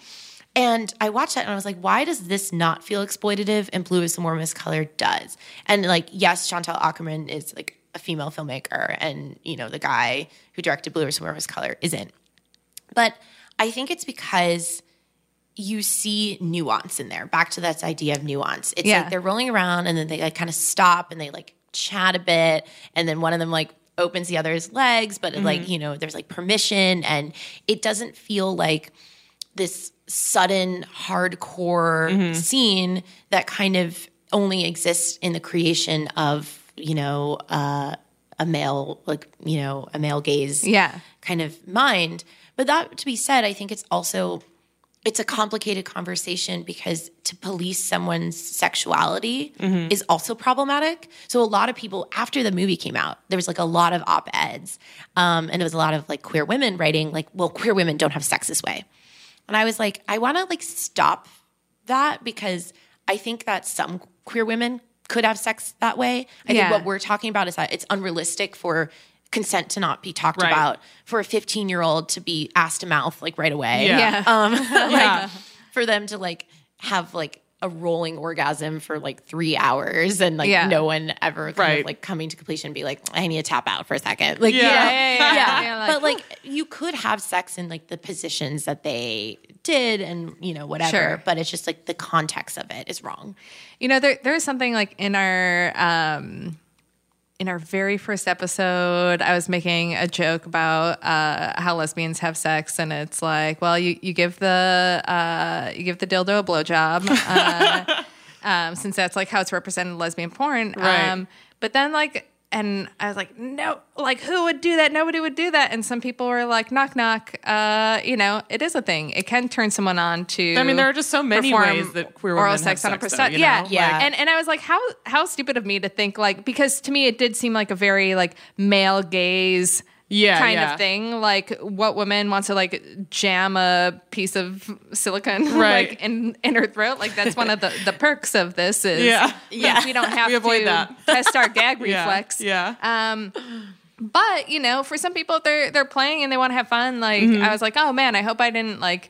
And I watched that and I was like, why does this not feel exploitative and Blue is the Warmest Color does? And like, yes, Chantal Akerman is like a female filmmaker and, you know, the guy who directed Blue is the Warmest Color isn't. But I think it's because you see nuance in there. Back to that idea of nuance. It's
Yeah.
like they're rolling around and then they like kind of stop and they like chat a bit. And then one of them like opens the other's legs, but like, you know, there's like permission and it doesn't feel like this sudden hardcore scene that kind of only exists in the creation of you know uh, a male like you know a male gaze
Yeah.
kind of mind but that to be said i think it's also it's a complicated conversation because to police someone's sexuality is also problematic. So a lot of people after the movie came out, there was like a lot of op-eds, um, and there was a lot of like queer women writing like, "Well, queer women don't have sex this way," and I was like, I want to like stop that because I think that some queer women could have sex that way. I
Yeah.
think what we're talking about is that it's unrealistic for consent to not be talked
Right.
about for a 15 year old to be asked to mouth like right away
Yeah.
yeah *laughs*
um *laughs* like
Yeah.
for them to like have like a rolling orgasm for like three hours and like
Yeah.
no one ever kind
Right.
of like coming to completion and be like i need to tap out for a second like
Yeah.
you know?
yeah, yeah, yeah,
yeah,
yeah, like,
but like you could have sex in like the positions that they did and you know whatever
Sure.
but it's just like the context of it is wrong
You know, there there is something like in our um in our very first episode, I was making a joke about uh, how lesbians have sex, and it's like, well, you, you give the uh, you give the dildo a blowjob, uh, *laughs* um, since that's like how it's represented in lesbian porn.
Right.
Um, but then like, and I was like, no, like who would do that? Nobody would do that. And some people were like, knock knock. Uh, you know, it is a thing. It can turn someone on to.
I mean, there are just so many ways that queer
oral sex
have
on a
sex, though, you
yeah,
know?
Yeah.
Like-
and and I was like, how how stupid of me to think like because to me it did seem like a very like male gaze.
Yeah,
kind
yeah.
of thing. Like, what woman wants to like jam a piece of silicone *laughs*
Right.
like in in her throat? Like, that's one of the the perks of this is
Yeah.
Yeah.
we don't *laughs* have
We avoid
to
that.
test our *laughs* gag
Yeah,
reflex.
Yeah.
Um, but you know, for some people, they're they're playing and they want to have fun. Like
Mm-hmm.
I was like, oh man, I hope I didn't like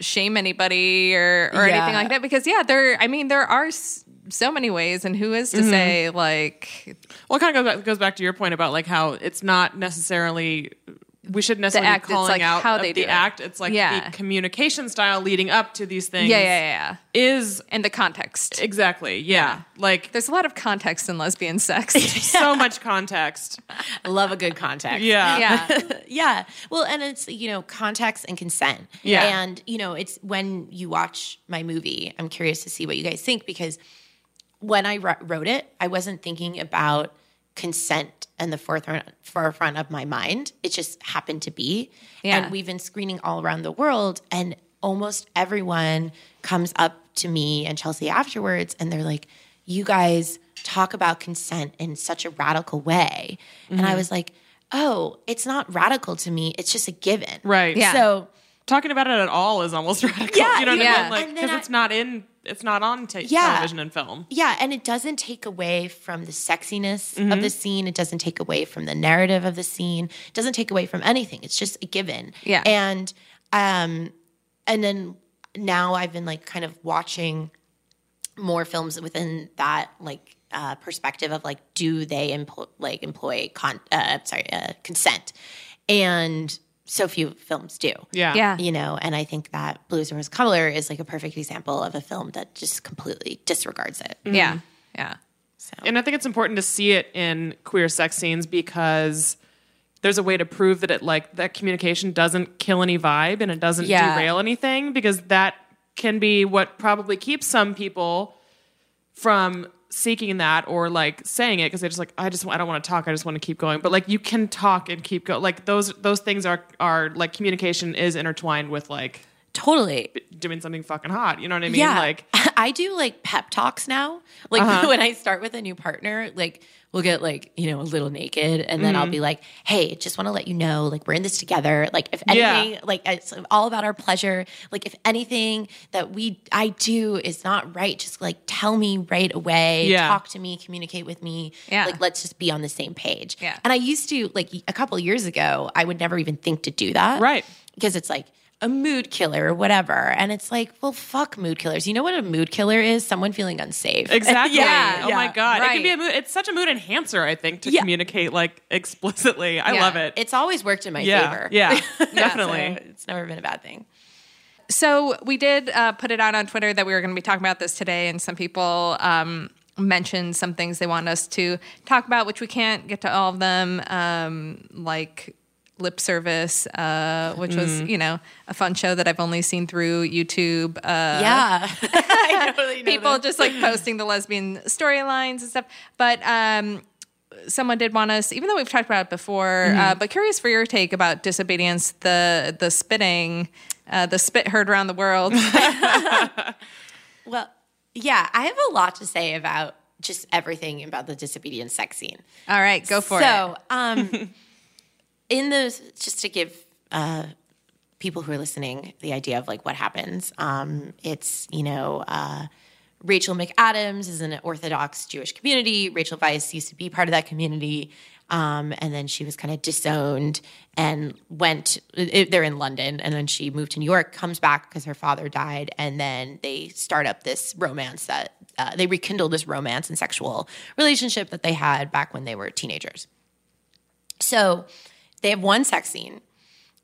shame anybody or or
Yeah.
anything like that because yeah, there. I mean, there are s- so many ways, and who is to
Mm-hmm.
say like
Well, it kind of goes back, goes back to your point about like how it's not necessarily we shouldn't necessarily
act,
be calling
like
out
how they
the
do it.
act. It's like
Yeah.
the communication style leading up to these things.
Yeah, yeah, yeah, yeah.
Is
And the context.
exactly yeah. Like
There's a lot of context in lesbian sex. *laughs*
so much context.
I love a good context.
Yeah.
yeah. *laughs*
yeah. Well, and it's, you know, context and consent.
Yeah.
And, you know, it's when you watch my movie, I'm curious to see what you guys think because when I wr- wrote it, I wasn't thinking about consent and the forefront, forefront of my mind. It just happened to be.
Yeah.
And we've been screening all around the world, and almost everyone comes up to me and Chelsea afterwards, and they're like, You guys talk about consent in such a radical way. And
Mm-hmm.
I was like, Oh, it's not radical to me. It's just a given.
Right.
Yeah.
So,
Talking about it at all is almost *laughs* radical.
Yeah,
You know what
yeah.
I mean? Like because it's not in it's not on ta-
Yeah.
television and film.
Yeah, and it doesn't take away from the sexiness
Mm-hmm.
of the scene. It doesn't take away from the narrative of the scene. It doesn't take away from anything. It's just a given.
Yeah.
And um and then now I've been like kind of watching more films within that like uh, perspective of like do they employ like employ con uh, sorry uh, consent and so few films do
Yeah.
Yeah.
you know and i think that blues rose color is like a perfect example of a film that just completely disregards it mm-hmm.
Yeah. Yeah.
And I think it's important to see it in queer sex scenes because there's a way to prove that it like that communication doesn't kill any vibe and it doesn't
Yeah.
derail anything because that can be what probably keeps some people from seeking that or like saying it because they're just like I just I don't want to talk I just want to keep going. But like you can talk and keep going like those those things are are like communication is intertwined with like
totally.
doing something fucking hot you know what I mean?
Yeah.
Like *laughs*
i do like pep talks now. Like uh-huh. *laughs* when i start with a new partner like we'll get like you know a little naked and then i'll mm. be like hey just want to let you know like we're in this together. Like if
Yeah.
anything like it's all about our pleasure. Like if anything that we i do is not right just like tell me right away.
Yeah.
talk to me communicate with me.
Yeah.
like let's just be on the same page.
Yeah.
and i used to like a couple years ago i would never even think to do that
Right.
because it's like a mood killer or whatever. And it's like, well, fuck mood killers. You know what a mood killer is? Someone feeling unsafe. *laughs*
Exactly.
Yeah,
oh
yeah,
my god.
Right.
It can be a mood. It's such a mood enhancer. I think to
Yeah.
communicate like explicitly. I
Yeah.
love it.
It's always worked in my
yeah.
favor.
Yeah. *laughs*
So
Definitely.
it's never been a bad thing.
So we did uh, put it out on Twitter that we were going to be talking about this today, and some people um, mentioned some things they want us to talk about, which we can't get to all of them, um, like lip service, uh, which was you know a fun show that I've only seen through YouTube. Uh,
yeah. *laughs*
People just like posting the lesbian storylines and stuff. But um, someone did want us, even though we've talked about it before, uh, but curious for your take about disobedience, the the spitting, uh, the spit heard around the world. *laughs*
Well, yeah, I have a lot to say about just everything about the disobedience sex scene.
All right, go for it.
so, um, *laughs* in those, just to give uh, people who are listening the idea of like what happens, um, it's you know. Uh, Rachel McAdams is an Orthodox Jewish community. Rachel Weisz used to be part of that community. Um, and then she was kind of disowned and went, it, they're in London. And then she moved to New York, comes back because her father died. And then they start up this romance that uh, they rekindle this romance and sexual relationship that they had back when they were teenagers. So they have one sex scene.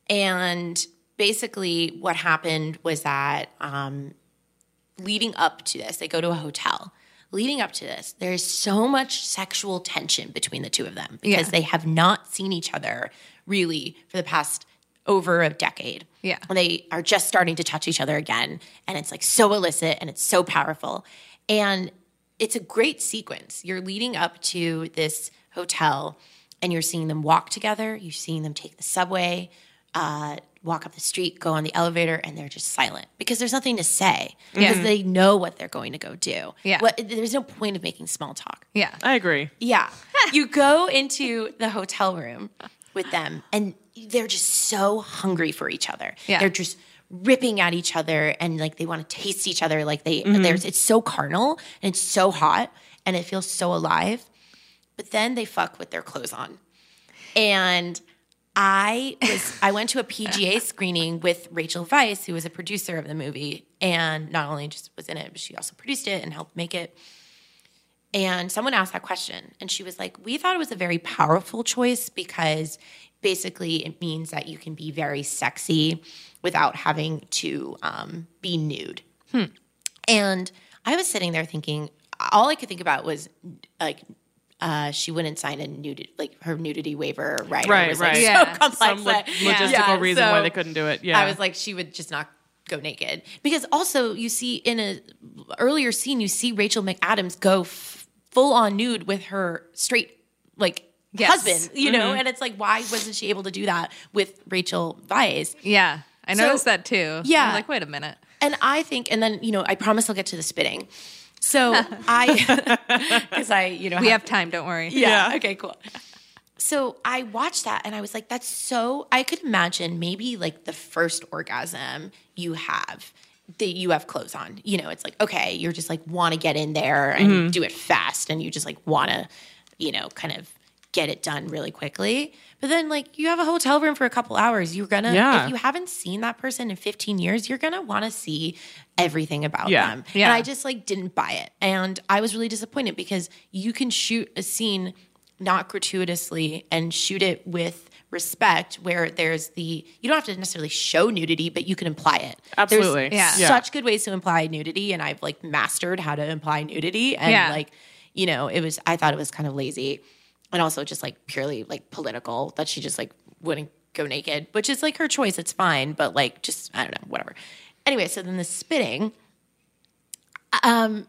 And basically, what happened was that um, leading up to this, they go to a hotel. Leading up to this, there's so much sexual tension between the two of them because
Yeah.
they have not seen each other really for the past over a decade.
Yeah.
And they are just starting to touch each other again. And it's like so illicit and it's so powerful. And it's a great sequence. You're leading up to this hotel and you're seeing them walk together, you're seeing them take the subway, uh, walk up the street, go on the elevator, and they're just silent because there's nothing to say because they know what they're going to go do.
Yeah.
What, there's no point of making small talk.
yeah,
I agree.
Yeah. *laughs* you go into the hotel room with them and they're just so hungry for each other.
Yeah.
They're just ripping at each other and like they want to taste each other like they there's it's so carnal and it's so hot and it feels so alive. But then they fuck with their clothes on. And I was I went to a PGA *laughs* screening with Rachel Weisz, who was a producer of the movie, and not only just was in it, but she also produced it and helped make it. And someone asked that question, and she was like, "We thought it was a very powerful choice because basically it means that you can be very sexy without having to um, be nude. And I was sitting there thinking, all I could think about was like, uh, she wouldn't sign a nudity, like her nudity waiver, right?
Right,
was, like,
right.
So
Yeah.
complex.
Some lo- logistical
Yeah,
reason why
so
they couldn't do it. Yeah.
I was like, she would just not go naked because also you see in a earlier scene, you see Rachel McAdams go f- full on nude with her straight like.
Yes.
Husband, you know, and it's like, why wasn't she able to do that with Rachel Weisz?
Yeah. I
So-
noticed that too.
Yeah.
I'm like, wait a minute.
And I think, and then you know, I promise I'll get to the spitting. So *laughs* I, *laughs* because I, you know,
We have time, don't worry.
yeah. Okay, cool. So I watched that and I was like, that's so, I could imagine maybe like the first orgasm you have that you have clothes on. You know, it's like, okay, you're just like want to get in there and mm-hmm. do it fast and you just like want to, you know, kind of get it done really quickly. But then like you have a hotel room for a couple hours. You're gonna,
Yeah.
if you haven't seen that person in 15 years, you're gonna want to see everything about
Yeah.
them.
Yeah.
And I just like didn't buy it. And I was really disappointed because you can shoot a scene not gratuitously and shoot it with respect where there's the you don't have to necessarily show nudity but you can imply it
Absolutely.
there's
Yeah.
Yeah.
such good ways to imply nudity and i've like mastered how to imply nudity and
Yeah.
like you know it was i thought it was kind of lazy and also just like purely like political that she just like wouldn't go naked which is like her choice it's fine but like just i don't know whatever anyway so then the spitting um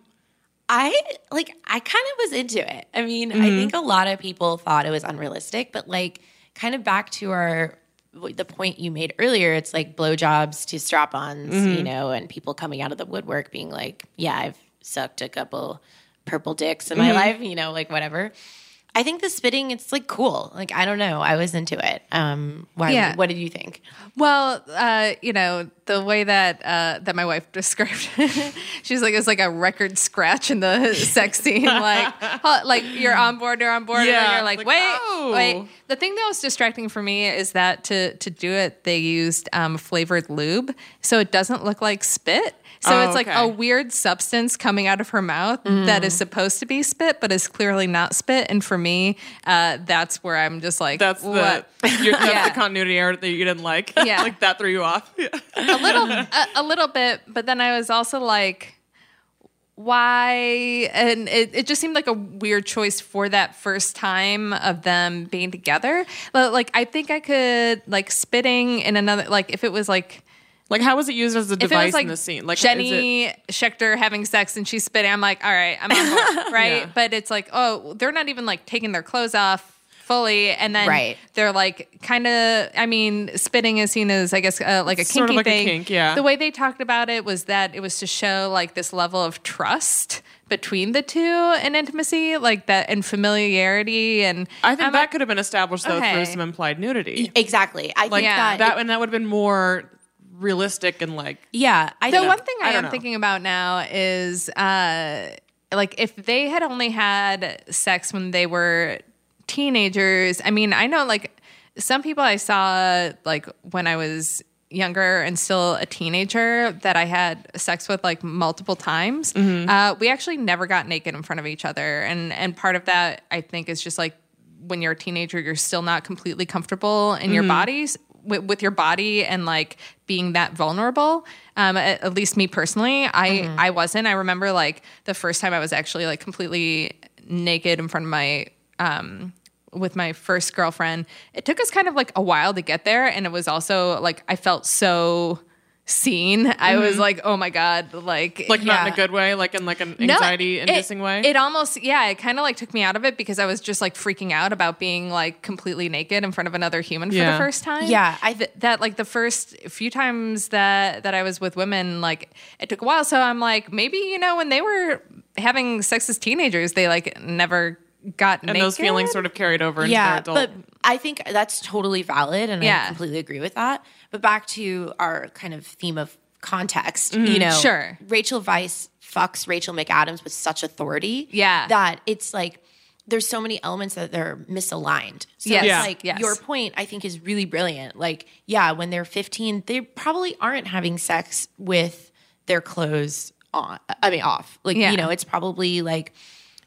I like I kind of was into it. I mean, I mm-hmm. think a lot of people thought it was unrealistic, but like kind of back to our the point you made earlier, it's like blowjobs to strap-ons, you mm-hmm. know, and people coming out of the woodwork being like, "Yeah, I've sucked a couple purple dicks in my mm-hmm. life," you know, like whatever. I think the spitting, it's like cool. Like I don't know, I was into it. Um, why?
Yeah.
What did you think?
Well, uh, you know, the way that uh, that my wife *laughs* described it, she's like, it's like a record scratch in the *laughs* sex scene. Like, like you're on board, you're on board, and you're like,
like,
wait,
oh.
wait. The thing that was distracting for me is that to to do it, they used um, flavored lube, so it doesn't look like spit. So
Oh,
it's like
okay. Mm.
a weird substance coming out of her mouth that is supposed to be spit, but is clearly not spit. And for me, uh, that's where I'm just like,
That's the
what?
your, *laughs* that's
Yeah.
the continuity error that you didn't like.
Yeah. *laughs*
like that threw you off. Yeah. *laughs*
a little a, a little bit but then i was also like why and it, it just seemed like a weird choice for that first time of them being together but like i think i could like spitting in another like if it was like
Like, how was it used as a
if it
device
was like
in the scene? Like, is it-
Jenny Schechter having sex and she's spitting, I'm like, all right, I'm on board, *laughs* right?
Yeah.
But it's like, oh, they're not even like taking their clothes off fully, and then
Right.
they're like kind of. I mean, spitting is seen as, I guess, uh, like a kinky
Sort of like a
thing.
kink, yeah.
The way they talked about it was that it was to show like this level of trust between the two and intimacy, like that, and familiarity, and
I think
I'm
that
like,
could have been established though
Okay.
through some implied nudity.
Exactly. I
Like
think
Yeah.
that,
that, and that would have been more realistic and like
yeah. I
The one thing I,
I
am
know.
thinking about now is uh, like if they had only had sex when they were teenagers. I mean, I know like some people I saw like when I was younger and still a teenager that I had sex with like multiple times. Uh, we actually never got naked in front of each other, and and part of that I think is just like when you're a teenager, you're still not completely comfortable in your bodies with, with your body and like being that vulnerable. Um, at, at least me personally, I I wasn't. I remember like the first time I was actually like completely naked in front of my um with my first girlfriend. It took us kind of like a while to get there, and it was also like I felt so seen. I was mm-hmm. like, oh my god, like
like not in a good way, like in like an anxiety
it-
inducing way.
It almost, yeah, it kind of like took me out of it because I was just like freaking out about being like completely naked in front of another human for
Yeah.
the first time.
Yeah, I-
Th- that like the first few times that that I was with women, like it took a while. So I'm like, maybe you know when they were having sex as teenagers, they like never got
and
naked.
those feelings sort of carried over into
yeah,
their adult.
but I think that's totally valid, and I completely agree with that. But back to our kind of theme of context, you mm-hmm. know,
Sure.
Rachel Weisz fucks Rachel McAdams with such authority,
Yeah.
that it's like there's so many elements that they're misaligned. So
Yes.
it's
Yeah.
like
Yes.
your point, I think, is really brilliant. Like, yeah, when they're 15, they probably aren't having sex with their clothes on. I mean, off. Like,
Yeah.
you know, it's probably like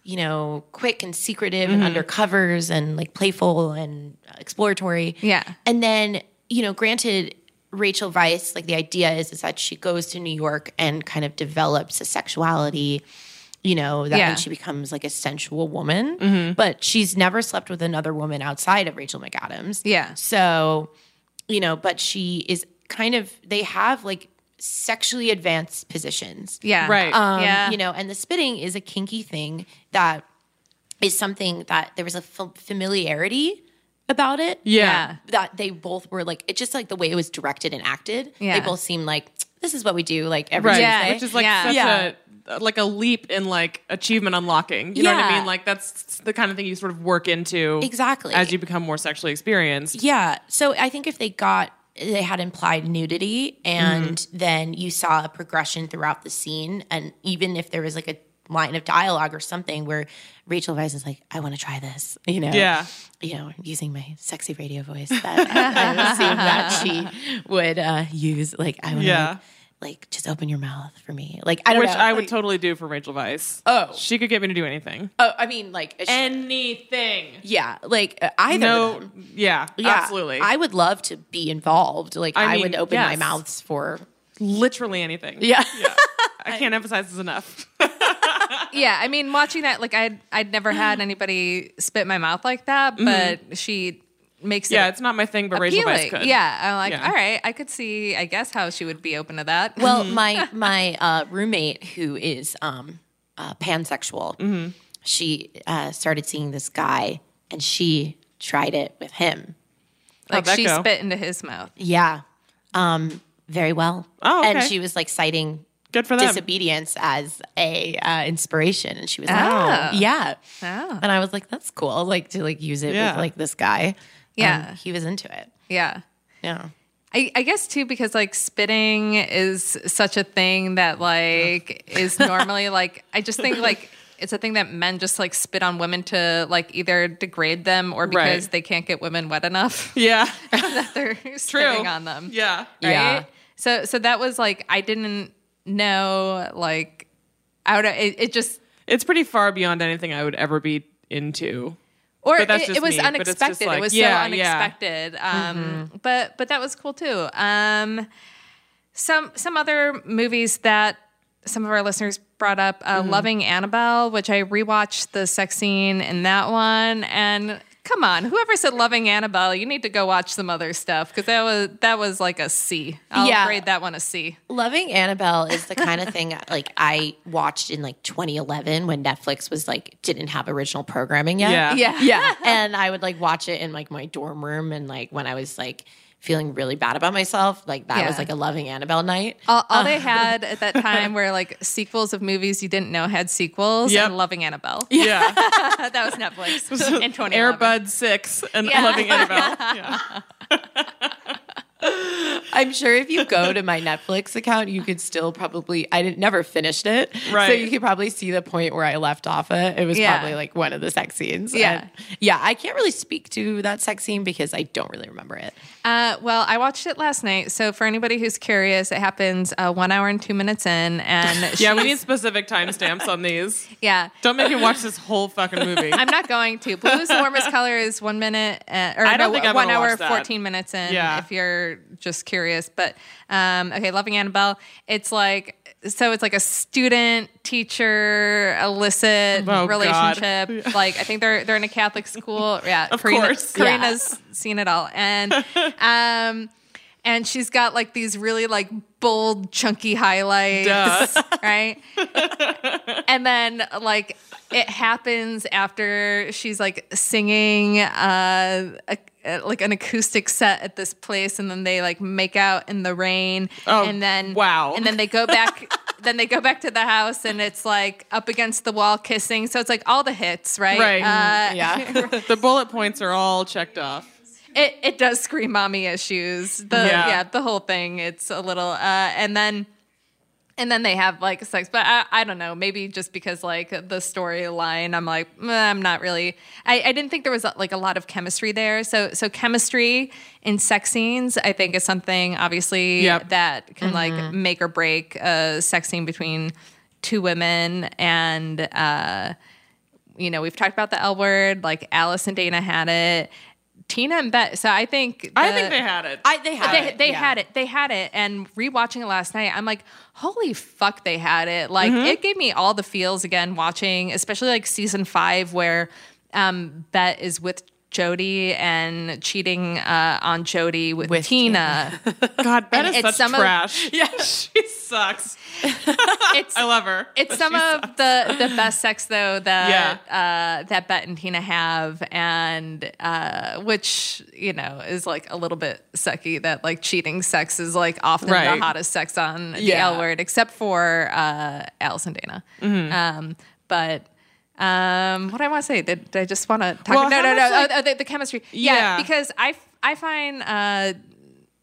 you know, quick and secretive and mm-hmm. undercovers and like playful and exploratory.
Yeah.
And then, you know, granted, Rachel Weisz, like the idea is, is that she goes to New York and kind of develops a sexuality, you know, that
Yeah.
she becomes like a sensual woman. But she's never slept with another woman outside of Rachel McAdams.
Yeah.
So, you know, but she is kind of, they have like sexually advanced positions.
Yeah.
Right.
Um,
Yeah.
You know, and the spitting is a kinky thing that is something that there was a f- familiarity about it.
Yeah.
That they both were like, it just like the way it was directed and acted.
Yeah.
They both seemed like, this is what we do like every
Right.
Tuesday.
Which is like
Yeah.
such
Yeah.
a like a leap in like achievement unlocking. You know what I mean? Like that's the kind of thing you sort of work into
Exactly.
as you become more sexually experienced.
Yeah. So I think if they got they had implied nudity and
Mm-hmm.
then you saw a progression throughout the scene and even if there was like a line of dialogue or something where Rachel Weisz is like, I want to try this, you know.
Yeah.
You know, using my sexy radio voice that *laughs* I assume that she would uh, use. Like, I want to
Yeah.
like, like, just open your mouth for me. Like, I don't
Which
know.
I would
like-
totally do for Rachel Weisz.
Oh.
She could get me to do anything.
Oh, I mean, like, a sh-
Anything.
yeah, like uh, either.
No, yeah,
Yeah,
absolutely.
I would love to be involved. Like,
I
I,
mean,
would open my mouths for.
Literally anything.
Yeah.
yeah. I can't emphasize this enough. *laughs*
yeah, I mean, watching that, like I'd I'd never had *gasps* anybody spit in my mouth like that, but she makes it
Mm-hmm. yeah, it's not my thing, but Rachel Weisz
appealing.
could.
Yeah, I'm like,
Yeah.
all right, I could see, I guess, how she would be open to that.
Well, *laughs* my my uh, roommate who is um, uh, pansexual,
Mm-hmm.
she uh, started seeing this guy, and she tried it with him.
like she
go?
spit into his mouth.
Yeah, um, very well.
Oh, okay.
and she was like citing
Good for them.
disobedience as a uh, inspiration, and she was
Oh.
like, "Yeah,"
Oh.
and I was like, "That's cool." Like to like use it
Yeah.
with like this guy.
Yeah.
And he was into it.
Yeah.
Yeah.
I, I guess too because like spitting is such a thing that like *laughs* is normally like I just think like it's a thing that men just like spit on women to like either degrade them or because
Right.
they can't get women wet enough
Yeah. *laughs*
that they're *laughs* spitting on them.
Yeah.
Right?
Yeah.
So so that was like I didn't know like out of it, it just
It's pretty far beyond anything I would ever be into.
or
But that's
it, it was
me, but it's just
unexpected.
like-
it was
yeah,
so
yeah.
unexpected. Um, But but that was cool too. Um, some some other movies that some of our listeners brought up, uh, "Loving Annabelle," which I rewatched the sex scene in that one, and come on, whoever said "Loving Annabelle," you need to go watch some other stuff because that was that was like a C. I'll
Yeah.
grade that one a C.
Loving Annabelle is the kind of thing *laughs* like I watched in like 2011 when Netflix was like didn't have original programming yet.
Yeah.
Yeah,
Yeah. and I would like watch it in like my dorm room and like when I was like feeling really bad about myself, like that
Yeah.
was like a Loving Annabelle night.
All, all they *laughs* had at that time were like sequels of movies you didn't know had sequels,
Yep.
and "Loving Annabelle."
Yeah. *laughs*
that was Netflix *laughs* in 2011.
Airbud 6 and
Yeah.
Loving Annabelle. Yeah. *laughs*
I'm sure if you go to my Netflix account, you could still probably I didn't never finished it. So you could probably see the point where I left off it. It was
Yeah.
probably like one of the sex scenes.
Yeah.
And, yeah, I can't really speak to that sex scene because I don't really remember it.
Uh, well, I watched it last night. So for anybody who's curious, it happens uh, one hour and two minutes in, and *laughs*
Yeah, we need specific timestamps on these.
yeah.
Don't make me watch this whole fucking movie.
I'm not going to. Blue's warmest *laughs* color is one minute, uh, or
I don't
no,
think I've
one hour,
watched that.
14 minutes in.
Yeah.
If you're just curious, but um, okay, loving Annabelle. It's like so. It's like a student teacher illicit
Oh,
relationship. Like I think they're they're in a Catholic school. *laughs* Yeah,
Of
Karina,
course.
Karina's seen it all, and *laughs* um, and she's got like these really like bold, chunky highlights,
Duh. *laughs*
right? and then like it happens after she's like singing uh a- like an acoustic set at this place and then they like make out in the rain
Oh,
and then
wow.
and then they go back *laughs* then they go back to the house and it's like up against the wall kissing so it's like all the hits right
Right.
uh,
Yeah. *laughs* *laughs*
the bullet points are all checked off.
it, it does scream mommy issues the
Yeah.
yeah. the whole thing it's a little uh and then and then they have like sex but i, I don't know maybe just because like the storyline i'm like "Meh, i'm not really I, I didn't think there was like a lot of chemistry there so so chemistry in sex scenes i think is something obviously
Yep.
that can like make or break a sex scene between two women and uh you know, we've talked about the L word, like Alice and Dana had it. Tina and Bette. So I think
I think they had it.
I they had
they,
it.
they
yeah.
had it. They had it. And rewatching it last night, I'm like, holy fuck, they had it. Like
Mm-hmm.
it gave me all the feels again watching, especially like season five where um Bette is with Jodi and cheating uh, on Jodi with,
With
Tina. *laughs*
God, Ben
And
is such
some of-
trash. *laughs* yeah, she sucks. *laughs*
it's
I love her.
it's some of
sucks.
the the best sex though that uh, that Bette and Tina have, and uh, which you know is like a little bit sucky. That like cheating sex is like often
Right.
the hottest sex on the L word, except for uh, Alice and Dana.
Mm-hmm.
Um, but. Um, what I want to say? Did, did I just want to talk?
Well,
no, no, no.
like-
oh, oh, the, the chemistry. Yeah,
Yeah.
because I find, uh,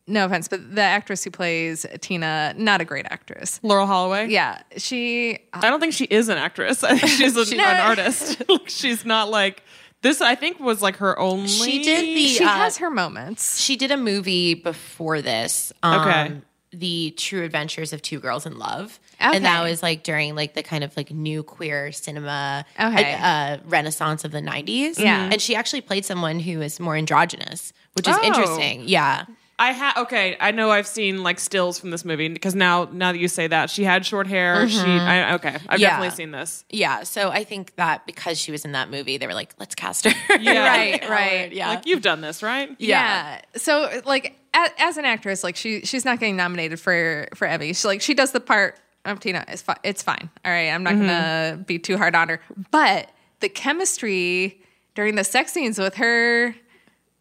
no offense, but the actress who plays Tina, not a great actress.
Laurel Holloman.
Yeah, she
I don't think she is an actress. *laughs* I think she's *laughs* an,
No.
artist. *laughs* She's not like this. I think was like her only.
She did the.
she
uh,
has her moments.
She did a movie before this. Um,
Okay.
The True Adventures of Two Girls in Love.
Okay.
And that was like during like the kind of like new queer cinema
Okay.
uh, renaissance of the 90s.
Yeah.
And she actually played someone who is more androgynous, which is
Oh.
interesting. Yeah.
I had okay. I know I've seen like stills from this movie because now now that you say that she had short hair. She I, okay. I've
Yeah.
definitely seen this.
Yeah. So I think that because she was in that movie, they were like, let's cast her.
Yeah. *laughs*
Right, right.
Yeah.
Like you've done this, right?
Yeah. So like as, as an actress, like she she's not getting nominated for for Emmy. She like she does the part of Tina. It's fine. It's fine. All right. I'm not gonna mm-hmm. be too hard on her. But the chemistry during the sex scenes with her
And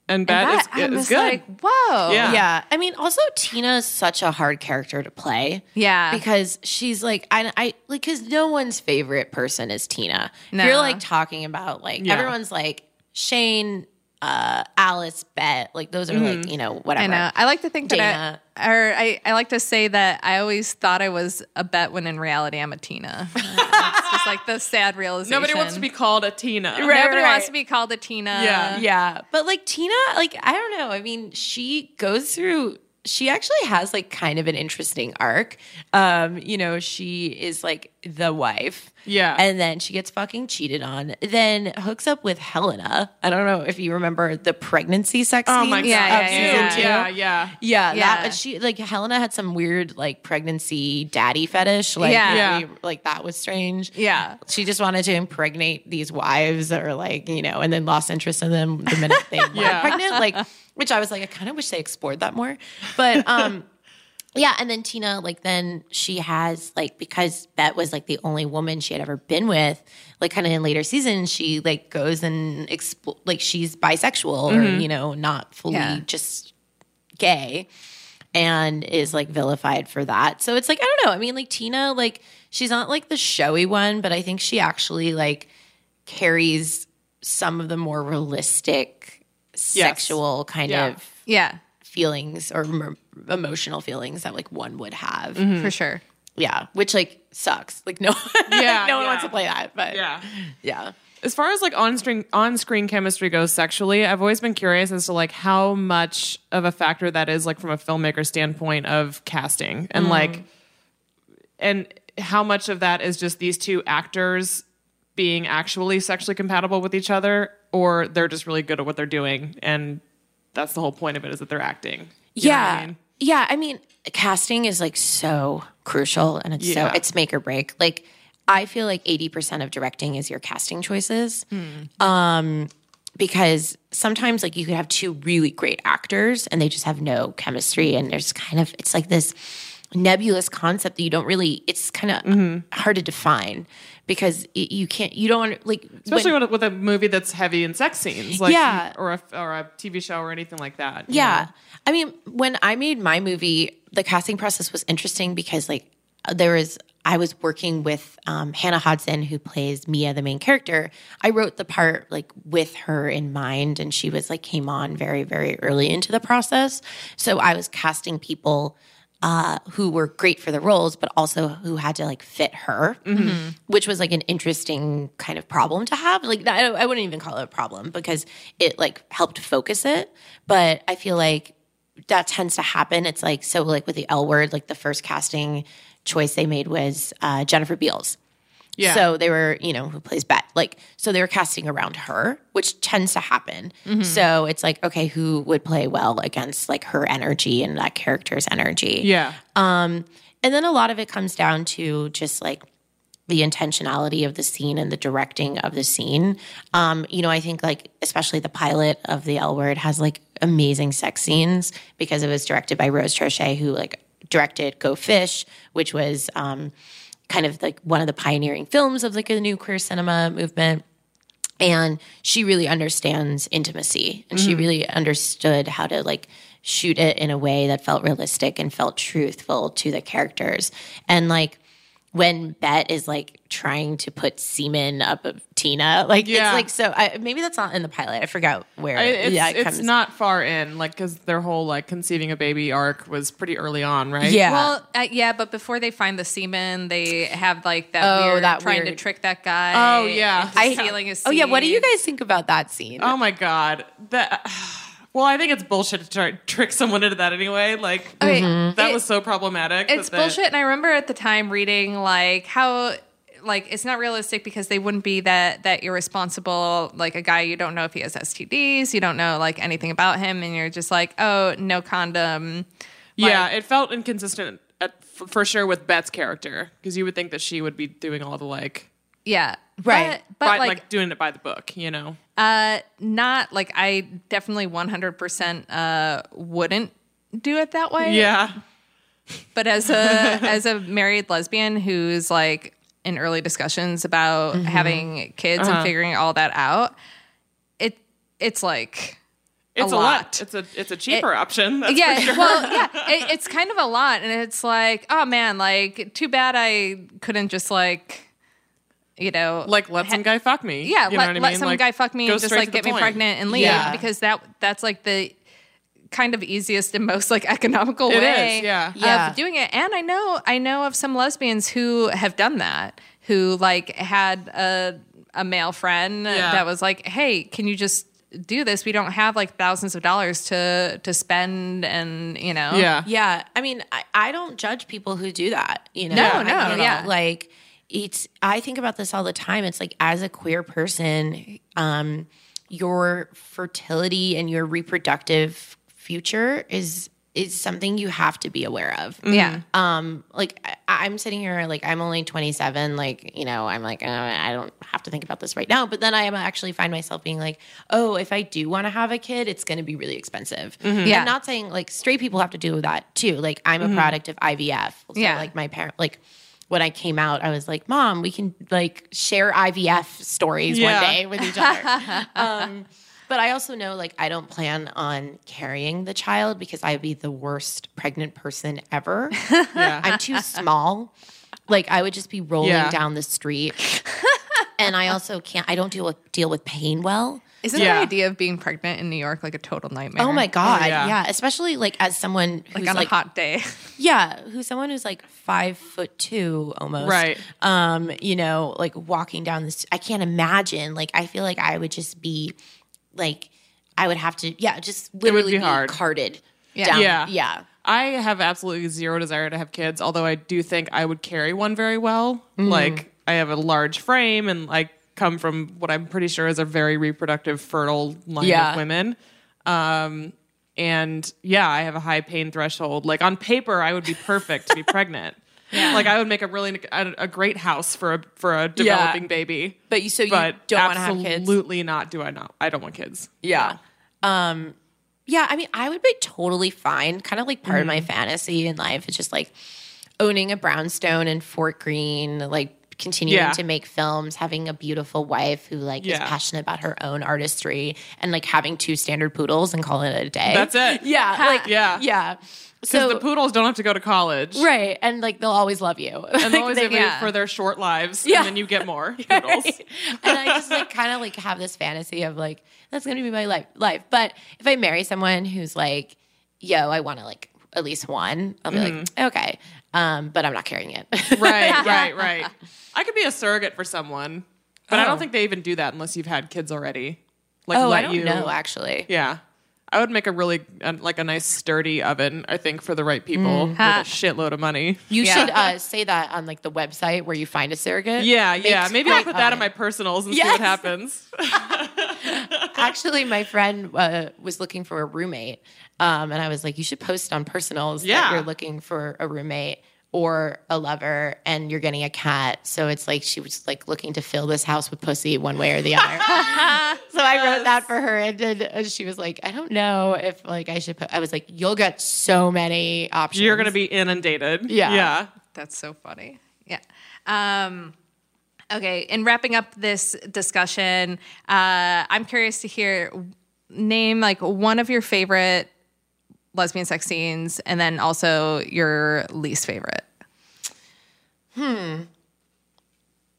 and
Bette
that,
is,
I'm
is good.
like, whoa.
Yeah.
Yeah. I mean, also Tina's such a hard character to play.
Yeah.
Because she's like, I, I like, because no one's favorite person is Tina.
No.
You're like talking about like,
Yeah.
everyone's like Shane, uh, Alice, Bette, like those are like, you know, whatever.
I know. I like to think
Dana.
that I, or I, I like to say that I always thought I was a Bette when in reality I'm a Tina. *laughs* it's just like the sad realization.
Nobody wants to be called a Tina.
Nobody
right.
wants to be called a Tina.
Yeah.
Yeah. But like Tina, like, I don't know. I mean, she goes through, she actually has like kind of an interesting arc. Um, you know, she is like the wife.
Yeah.
And then she gets fucking cheated on, then hooks up with Helena. I don't know if you remember the pregnancy sex
Oh
scenes
my god.
Yeah, yeah,
season
yeah,
two.
yeah, yeah.
Yeah,
Yeah.
That, she like Helena had some weird like pregnancy daddy fetish. Like,
Yeah.
Yeah.
like that was strange.
Yeah.
She just wanted to impregnate these wives that are like, you know, and then lost interest in them the minute they *laughs* were
Yeah.
pregnant. Like, which I was like, I kind of wish they explored that more. But *laughs* um yeah, and then Tina, like then she has like because Bette was like the only woman she had ever been with, like kind of in later seasons, she like goes and expl- like she's bisexual or, you know, not fully
Yeah.
just gay and is like vilified for that. So it's like I don't know. I mean, like Tina, like she's not like the showy one, but I think she actually like carries some of the more realistic sexual kind
Yeah.
of
Yeah.
feelings or em- emotional feelings that like one would have. Mm-hmm.
For sure.
Yeah, which like sucks. Like no, *laughs*
Yeah,
no one
yeah.
wants to play that. But
Yeah.
yeah.
As far as like on screen on screen chemistry goes sexually, I've always been curious as to like how much of a factor that is like from a filmmaker standpoint of casting and mm-hmm. like and how much of that is just these two actors being actually sexually compatible with each other or they're just really good at what they're doing and that's the whole point of it is that they're acting. You
yeah.
I mean?
Yeah, I mean, casting is like so crucial and it's
Yeah.
so it's make or break. Like I feel like 80% of directing is your casting choices. Um because sometimes like you could have two really great actors and they just have no chemistry and there's kind of it's like this nebulous concept that you don't really it's kind of hard to define because it, you can't you don't like
Especially
when-
with, a movie that's heavy in sex scenes, like
Yeah.
or a or a TV show or anything like that.
Yeah.
know?
I mean, when I made my movie, the casting process was interesting because like there was I was working with um, Hannah Hodson, who plays Mia, the main character. I wrote the part like with her in mind, and she was like came on very, very early into the process. So I was casting people uh, who were great for the roles, but also who had to like fit her, which was like an interesting kind of problem to have. Like I, I wouldn't even call it a problem because it like helped focus it. But I feel like that tends to happen. It's like so like with the L word, like the first casting choice they made was uh, Jennifer Beals.
Yeah.
So they were, you know, who plays Bette. Like, so they were casting around her, which tends to happen.
Mm-hmm.
So it's like, okay, who would play well against like her energy and that character's energy?
Yeah.
Um, and then a lot of it comes down to just like the intentionality of the scene and the directing of the scene. Um, you know, I think like especially the pilot of the L Word has like amazing sex scenes because it was directed by Rose Troche, who like directed Go Fish, which was um, kind of like one of the pioneering films of like a new queer cinema movement. And she really understands intimacy. And she mm-hmm. really understood how to like shoot it in a way that felt realistic and felt truthful to the characters. And like when Bette is like trying to put semen up of Tina, like
Yeah.
it's like so. I, maybe that's not in the pilot. I forgot where.
I- It's,
yeah, it
it's
comes-
not far in, like, because their whole like conceiving a baby arc was pretty early on, right?
Yeah.
Well, uh, yeah, but before they find the semen, they have like that
Oh,
weird
that
trying to trick that guy.
Oh, yeah.
I
stealing his.
Oh yeah, what do you guys think about that scene?
Oh my god. That. Well, I think it's bullshit to try to trick someone into that anyway. Like
Okay, mm-hmm.
that
it-
was so problematic.
It's
that the-
bullshit, and I remember at the time reading like how like it's not realistic because they wouldn't be that that irresponsible. Like a guy you don't know if he has STDs, you don't know like anything about him, and you're just like, oh, no condom.
Yeah, it felt inconsistent at, for, for sure with Bette's character because you would think that she would be doing all the like,
Yeah,
Right.
But, but
by,
like,
like, doing it by the book, you know?
Uh, not like I definitely 100 percent uh wouldn't do it that way.
Yeah,
but as a *laughs* as a married lesbian who's like in early discussions about
Mm-hmm.
having kids
Uh-huh.
and figuring all that out it it's like
it's a,
lot.
lot. It's a it's a cheaper option. That's
yeah
for sure.
well yeah *laughs* it, it's kind of a lot and it's like oh man like too bad i couldn't just like you know
like let some guy fuck me.
yeah
you know
let,
what I mean?
some
Like,
guy fuck me and just like get me
point.
pregnant and leave
Yeah.
because that that's like the kind of easiest and most like economical
It is,
way
yeah.
Yeah.
of doing it and i know i know of some lesbians who have done that who like had a a male friend
Yeah.
that was like hey can you just do this we don't have like thousands of dollars to to spend and you know
Yeah,
Yeah, I mean, I, I don't judge people who do that. You know,
No,
I-
no,
you know,
yeah.
like it's. I think about this all the time. It's like as a queer person, um, your fertility and your reproductive future is is something you have to be aware of.
yeah
Um, like I, I'm sitting here, like I'm only 27. Like you know, I'm like uh, I don't have to think about this right now. But then I actually find myself being like, oh, if I do want to have a kid, it's going to be really expensive.
Yeah.
I'm not saying like straight people have to do that too. Like I'm a product of IVF. So,
Yeah.
Like my parent, like when I came out, I was like, Mom, we can like share IVF stories
Yeah.
one day with each other. *laughs* um, but I also know like I don't plan on carrying the child because I would be the worst pregnant person ever. *laughs*
yeah.
I'm too small. Like I would just be rolling
Yeah.
down the street. and I also can't I don't deal with deal with pain well.
Isn't
Yeah.
the idea of being pregnant in new york like a total nightmare
Oh my god.
yeah.
yeah. Especially like as someone who's
like
like,
on a hot day *laughs*
Yeah, who's someone who's like five foot two almost.
Right.
Um, you know, like walking down this I can't imagine. Like I feel like I would just be like I would have to yeah, just literally
be hard.
carted
Yeah.
down.
Yeah.
Yeah.
I have absolutely zero desire to have kids, although I do think I would carry one very well. Like I have a large frame and I come from what I'm pretty sure is a very reproductive, fertile line
Yeah.
of women. Um, and yeah, I have a high pain threshold. Like on paper, I would be perfect to be *laughs* pregnant. Yeah. Like I would make a really a, a great house for a for a developing baby.
But you so you
But
don't want to have kids.
absolutely not. Do I not? I don't want kids.
Yeah. Um yeah, I mean, I would be totally fine. Kind of like part of my fantasy in life is just like owning a brownstone in Fort Greene, like continuing
Yeah.
to make films, having a beautiful wife who like is passionate about her own artistry and like having two standard poodles and calling it a day.
That's it. *laughs*
Yeah, like
Yeah.
yeah. So
the poodles don't have to go to college.
right, and like they'll always love you.
and they'll *laughs* always
They-
have you
yeah.
for their short lives,
Yeah.
and then you get more *laughs* poodles.
and I just like kind of like have this fantasy of like that's gonna be my life life. But if I marry someone who's like, yo, I want to like at least one, I'll be like, mm-hmm. okay, um, but I'm not carrying it. *laughs*
right, *laughs* right, right. I could be a surrogate for someone, but I
Oh.
don't think they even do that unless you've had kids already. Like
oh,
let
I don't
you
know actually.
Yeah. I would make a really uh, like a nice sturdy oven. I think for the right people with a shitload of money.
You
Yeah.
should uh, say that on like the website where you find a surrogate.
Yeah, yeah. Maybe I'll put that in my personals and see what happens. *laughs*
Actually, my friend uh, was looking for a roommate, um, and I was like, "You should post on personals that you're looking for a roommate or a lover, and you're getting a cat." So it's like she was like looking to fill this house with pussy one way or the other. *laughs* so I wrote that for her, and, then and she was like, "I don't know if like I should." Put, I was like, "You'll get so many options.
You're gonna be inundated.
Yeah.
yeah.
That's so funny. Yeah. Um, okay. In wrapping up this discussion, uh, I'm curious to hear name like one of your favorite lesbian sex scenes, and then also your least favorite. Hmm.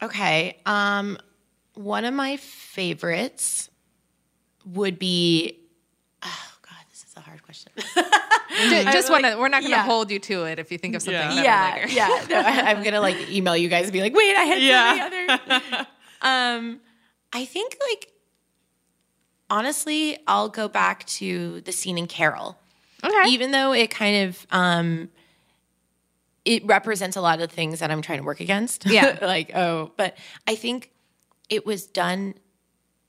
Okay. Um, one of my favorites would be. Oh God, this is a hard question. *laughs*
Just want to. We're not going to
yeah.
hold you to it if you think of something.
Yeah.
yeah,
later.
yeah. *laughs* No, I, am gonna like email you guys and be like, wait, I had
Yeah.
so many other. *laughs* um, I think like honestly, I'll go back to the scene in Carol.
Okay.
Even though it kind of um it represents a lot of things that I'm trying to work against.
Yeah. *laughs*
like, oh, but I think it was done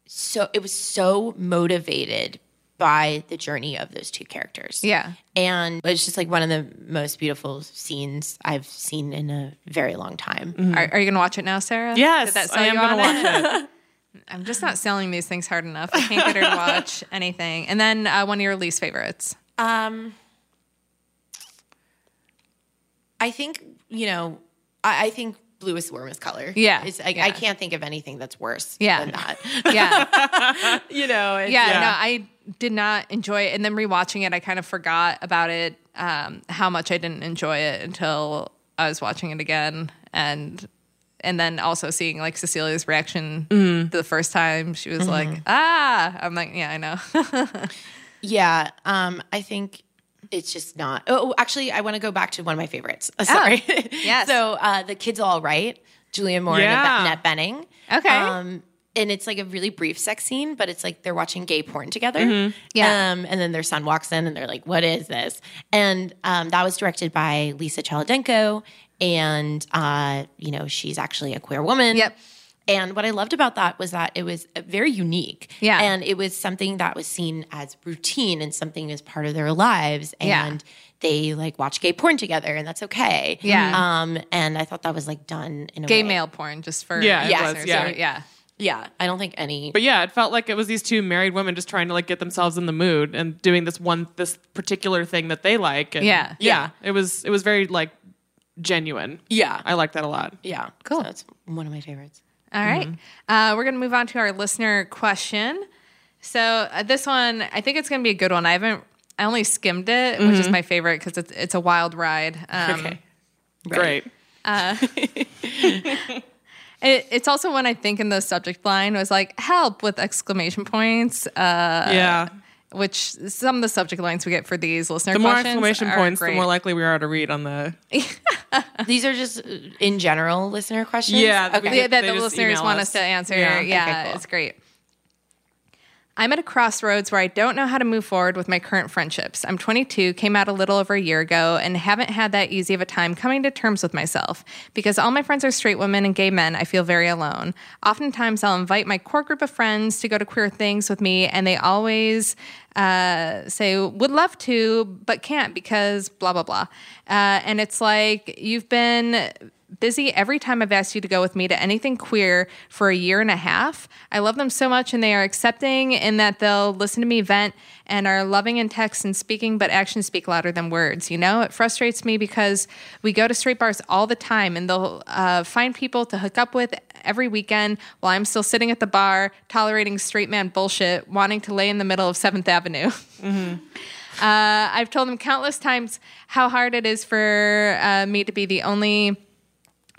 so it was so motivated by the journey of those two characters.
Yeah.
And it's just like one of the most beautiful scenes I've seen in a very long time.
Are, are you going to watch it now, Sarah?
Yes,
Did that sell
I am gonna watch it. *laughs*
I'm just not selling these things hard enough. I can't get her to *laughs* watch anything. And then uh, one of your least favorites.
Um, I think you know. I, I think blue is the warmest color.
Yeah,
it's like
yeah.
I can't think of anything that's worse.
Yeah.
than that. *laughs*
Yeah. *laughs*
you know. It's,
yeah, no, I did not enjoy it. And then rewatching it, I kind of forgot about it, um, how much I didn't enjoy it until I was watching it again. And and then also seeing like Cecilia's reaction the first time, she was like, ah, I'm like, yeah, I know. *laughs*
Yeah. Um, I think it's just not. Oh, actually, I want to go back to one of my favorites. Uh, *laughs* sorry.
yes.
so uh, the kids all right. Julianne Moore
Yeah.
and Annette Bening.
Okay.
Um, and it's like a really brief sex scene, but it's like they're watching gay porn together.
Yeah.
Um, and then their son walks in and they're like, what is this? And um, that was directed by Lisa Cholodenko. And, uh, you know, she's actually a queer woman.
Yep.
And what I loved about that was that it was uh, very unique.
Yeah.
And it was something that was seen as routine and something as part of their lives.
Yeah.
And they like watch gay porn together and that's okay.
Yeah.
Um, and I thought that was like done in a
Gay
way.
male porn, just for
Yeah, it
was,
listeners.
yeah.
yeah.
Yeah. I don't think any.
But yeah, it felt like it was these two married women just trying to like get themselves in the mood and doing this one this particular thing that they like. And
Yeah.
yeah. It was it was very like genuine.
yeah.
I like that a lot.
yeah.
Cool.
So that's one of my favorites.
All right. Uh, we're going to move on to our listener question. So uh, this one, I think it's going to be a good one. I haven't, I only skimmed it, which is my favorite because it's it's a wild ride. Um,
Okay.
Great. *laughs*
it, it's also one I think in the subject line was like "help" with exclamation points. Uh,
yeah.
Which some of the subject lines we get for these listener
The more
questions
exclamation
are
points,
great.
the more likely we are to read on the *laughs*
These are just uh, in general listener questions.
Yeah,
Okay.
get-
yeah, that the listeners want
us.
us to answer.
Yeah.
Yeah,
Okay, cool.
it's great. I'm at a crossroads where I don't know how to move forward with my current friendships. I'm 22, came out a little over a year ago, and haven't had that easy of a time coming to terms with myself. Because all my friends are straight women and gay men, I feel very alone. Oftentimes, I'll invite my core group of friends to go to queer things with me, and they always uh, say, would love to, but can't because blah, blah, blah. Uh, and it's like, you've been busy every time I've asked you to go with me to anything queer for a year and a half. I love them so much and they are accepting in that they'll listen to me vent and are loving in text and speaking, but actions speak louder than words. You know, it frustrates me because we go to straight bars all the time and they'll uh, find people to hook up with every weekend while I'm still sitting at the bar tolerating straight man bullshit, wanting to lay in the middle of 7th Avenue. *laughs* Uh, I've told them countless times how hard it is for uh, me to be the only,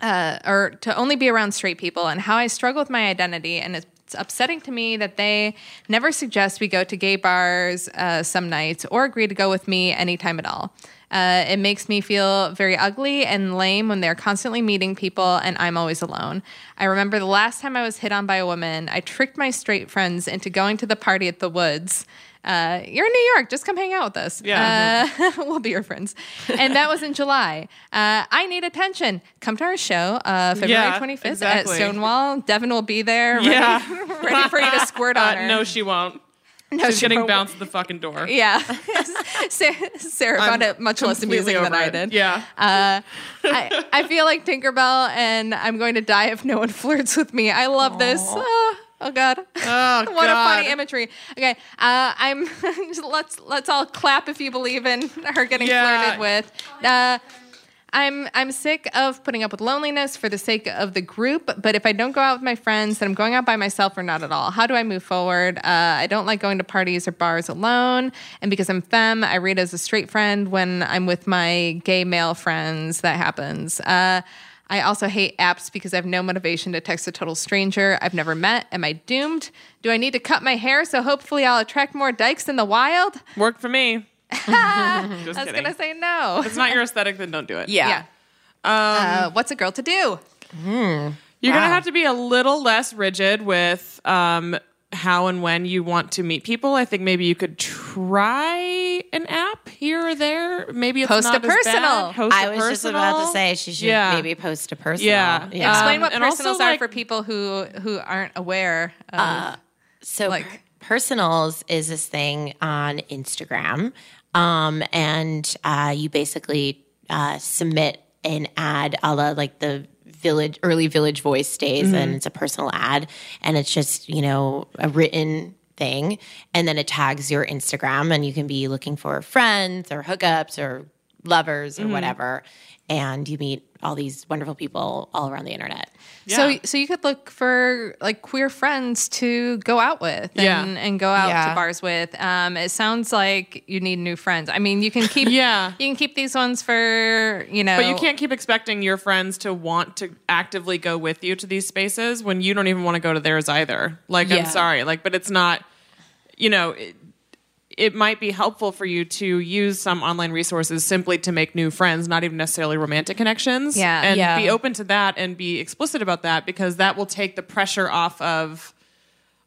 uh, or to only be around straight people, and how I struggle with my identity. And it's upsetting to me that they never suggest we go to gay bars uh, some nights or agree to go with me anytime at all. Uh, it makes me feel very ugly and lame when they're constantly meeting people and I'm always alone. I remember the last time I was hit on by a woman, I tricked my straight friends into going to the party at the woods Uh, you're in New York. Just come hang out with us.
Yeah.
Uh, *laughs* we'll be your friends. And that was in July. Uh, I need attention. Come to our show, uh, February
Yeah,
25th
exactly.
at Stonewall. Devin will be there. Ready,
Yeah. *laughs*
ready for you to squirt on
Uh,
her.
no, she won't.
No,
She's
she
getting
won't.
bounced at the fucking door.
Yeah. *laughs* Sarah, Sarah found it much less amusing than I
it.
did.
Yeah.
Uh, I, I feel like Tinkerbell and I'm going to die if no one flirts with me. I love this. Oh, oh God.
Oh, *laughs*
what a funny imagery. Okay. Uh, I'm *laughs* let's let's all clap if you believe in *laughs* her getting
Yeah.
flirted with. Uh, I'm I'm sick of putting up with loneliness for the sake of the group, but if I don't go out with my friends, then I'm going out by myself or not at all. How do I move forward? Uh, I don't like going to parties or bars alone, and because I'm femme, I read as a straight friend when I'm with my gay male friends. That happens. Uh, I also hate apps because I have no motivation to text a total stranger I've never met. Am I doomed? Do I need to cut my hair so hopefully I'll attract more dykes in the wild? *laughs*
Work for me. *laughs* Just
I was
kidding.
gonna say no.
If it's not your aesthetic, then don't do it.
Yeah. uh, what's a girl to do?
You're gonna have to be a little less rigid with um, how and when you want to meet people. I think maybe you could try an app here or there. Maybe it's
Post
not
a
as
personal.
bad. Post
I
a
was just about to say she should
Yeah.
maybe post a personal.
Yeah.
Explain
Um,
what
and also,
personals are
like-
for people who who aren't aware. Of,
So
Like-
like personals is this thing on Instagram, um, and uh, you basically uh, submit an ad, a la like the village early Village Voice days, and mm-hmm. it's a personal ad, and it's just you know a written thing, and then it tags your Instagram, and you can be looking for friends or hookups or lovers or mm-hmm. whatever, and you meet all these wonderful people all around the internet.
So so you could look for like queer friends to go out with and,
Yeah.
and go out to bars with. Um, it sounds like you need new friends. I mean, you can keep *laughs*
Yeah.
you can keep these ones for you know.
But you can't keep expecting your friends to want to actively go with you to these spaces when you don't even want to go to theirs either. Like,
Yeah.
I'm sorry, like, but it's not, you know, it, it might be helpful for you to use some online resources simply to make new friends, not even necessarily romantic connections.
Yeah.
And
Yeah.
be open to that and be explicit about that because that will take the pressure off of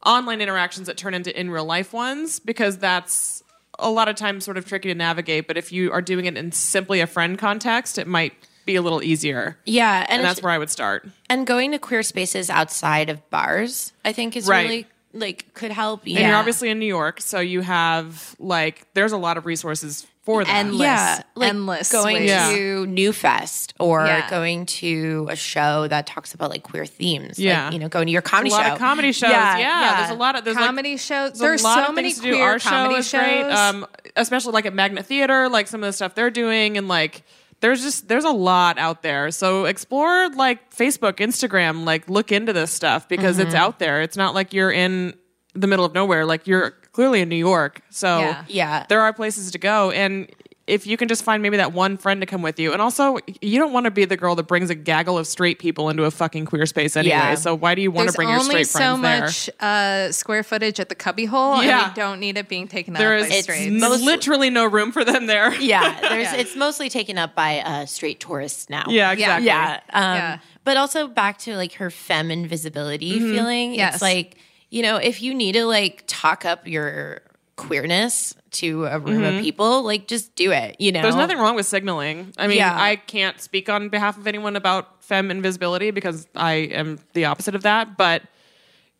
online interactions that turn into in real life ones because that's a lot of times sort of tricky to navigate. But if you are doing it in simply a friend context, it might be a little easier.
Yeah, and,
And that's where I would start.
and going to queer spaces outside of bars, I think is
Right.
really like could help. Yeah,
And you're obviously in New York, so you have like there's a lot of resources for that.
Endless.
yeah, like
endless
going
ways.
Yeah.
to New Fest or
Yeah.
going to a show that talks about like queer themes.
Yeah.
like, you know, going to your comedy
a lot
show.
of comedy shows. Yeah, yeah. there's a lot of there's like,
comedy shows.
There's
There's
a lot
so
of
many
things to do.
queer
Our show
comedy
is
shows.
great, um, especially like at Magnet Theater, like some of the stuff they're doing, and like there's just there's a lot out there. So explore like Facebook, Instagram, like look into this stuff because
Mm-hmm.
it's out there. It's not like you're in the middle of nowhere. Like you're clearly in New York, so
Yeah.
Yeah.
there are places to go and. If you can just find maybe that one friend to come with you, and also you don't want to be the girl that brings a gaggle of straight people into a fucking queer space anyway.
Yeah.
So why do you want
There's
to bring your
only
straight
so
friends there?
much uh, square footage at the cubbyhole,
Yeah.
and you don't need it being taken
There
up
is
by
It's
straights.
most-
literally no room for them there. *laughs*
Yeah, there's it's mostly taken up by uh, straight tourists now.
Yeah, exactly.
Yeah. Um,
Yeah.
But also back to like her femme invisibility feeling.
Yes.
It's like, you know, if you need to like talk up your queerness to a room of mm-hmm. people, like just do it. You know,
There's nothing wrong with signaling. I mean,
Yeah.
I can't speak on behalf of anyone about femme invisibility because I am the opposite of that. But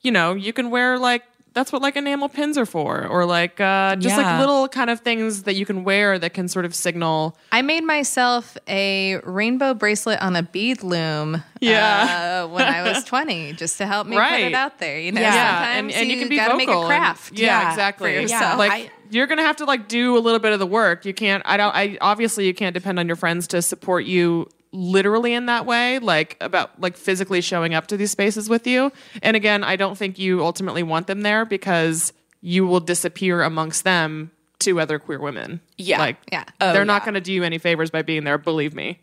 you know, you can wear like that's what like enamel pins are for, or like uh, just like little kind of things that you can wear that can sort of signal.
I made myself a rainbow bracelet on a bead loom.
Yeah.
uh, when I was *laughs* 20, just to help me put it out there. You know,
Yeah.
sometimes
and, and you, can be
gotta
vocal.
make a
and- yeah,
Yeah,
exactly.
for yourself.
Like
I-
you're gonna have to like do a little bit of the work. You can't. I don't. I obviously you can't depend on your friends to support you literally in that way like about like physically showing up to these spaces with you and again i don't think you ultimately want them there because you will disappear amongst them to other queer women
Yeah.
like
Yeah.
Oh,
they're not
yeah.
going to do you any favors by being there believe me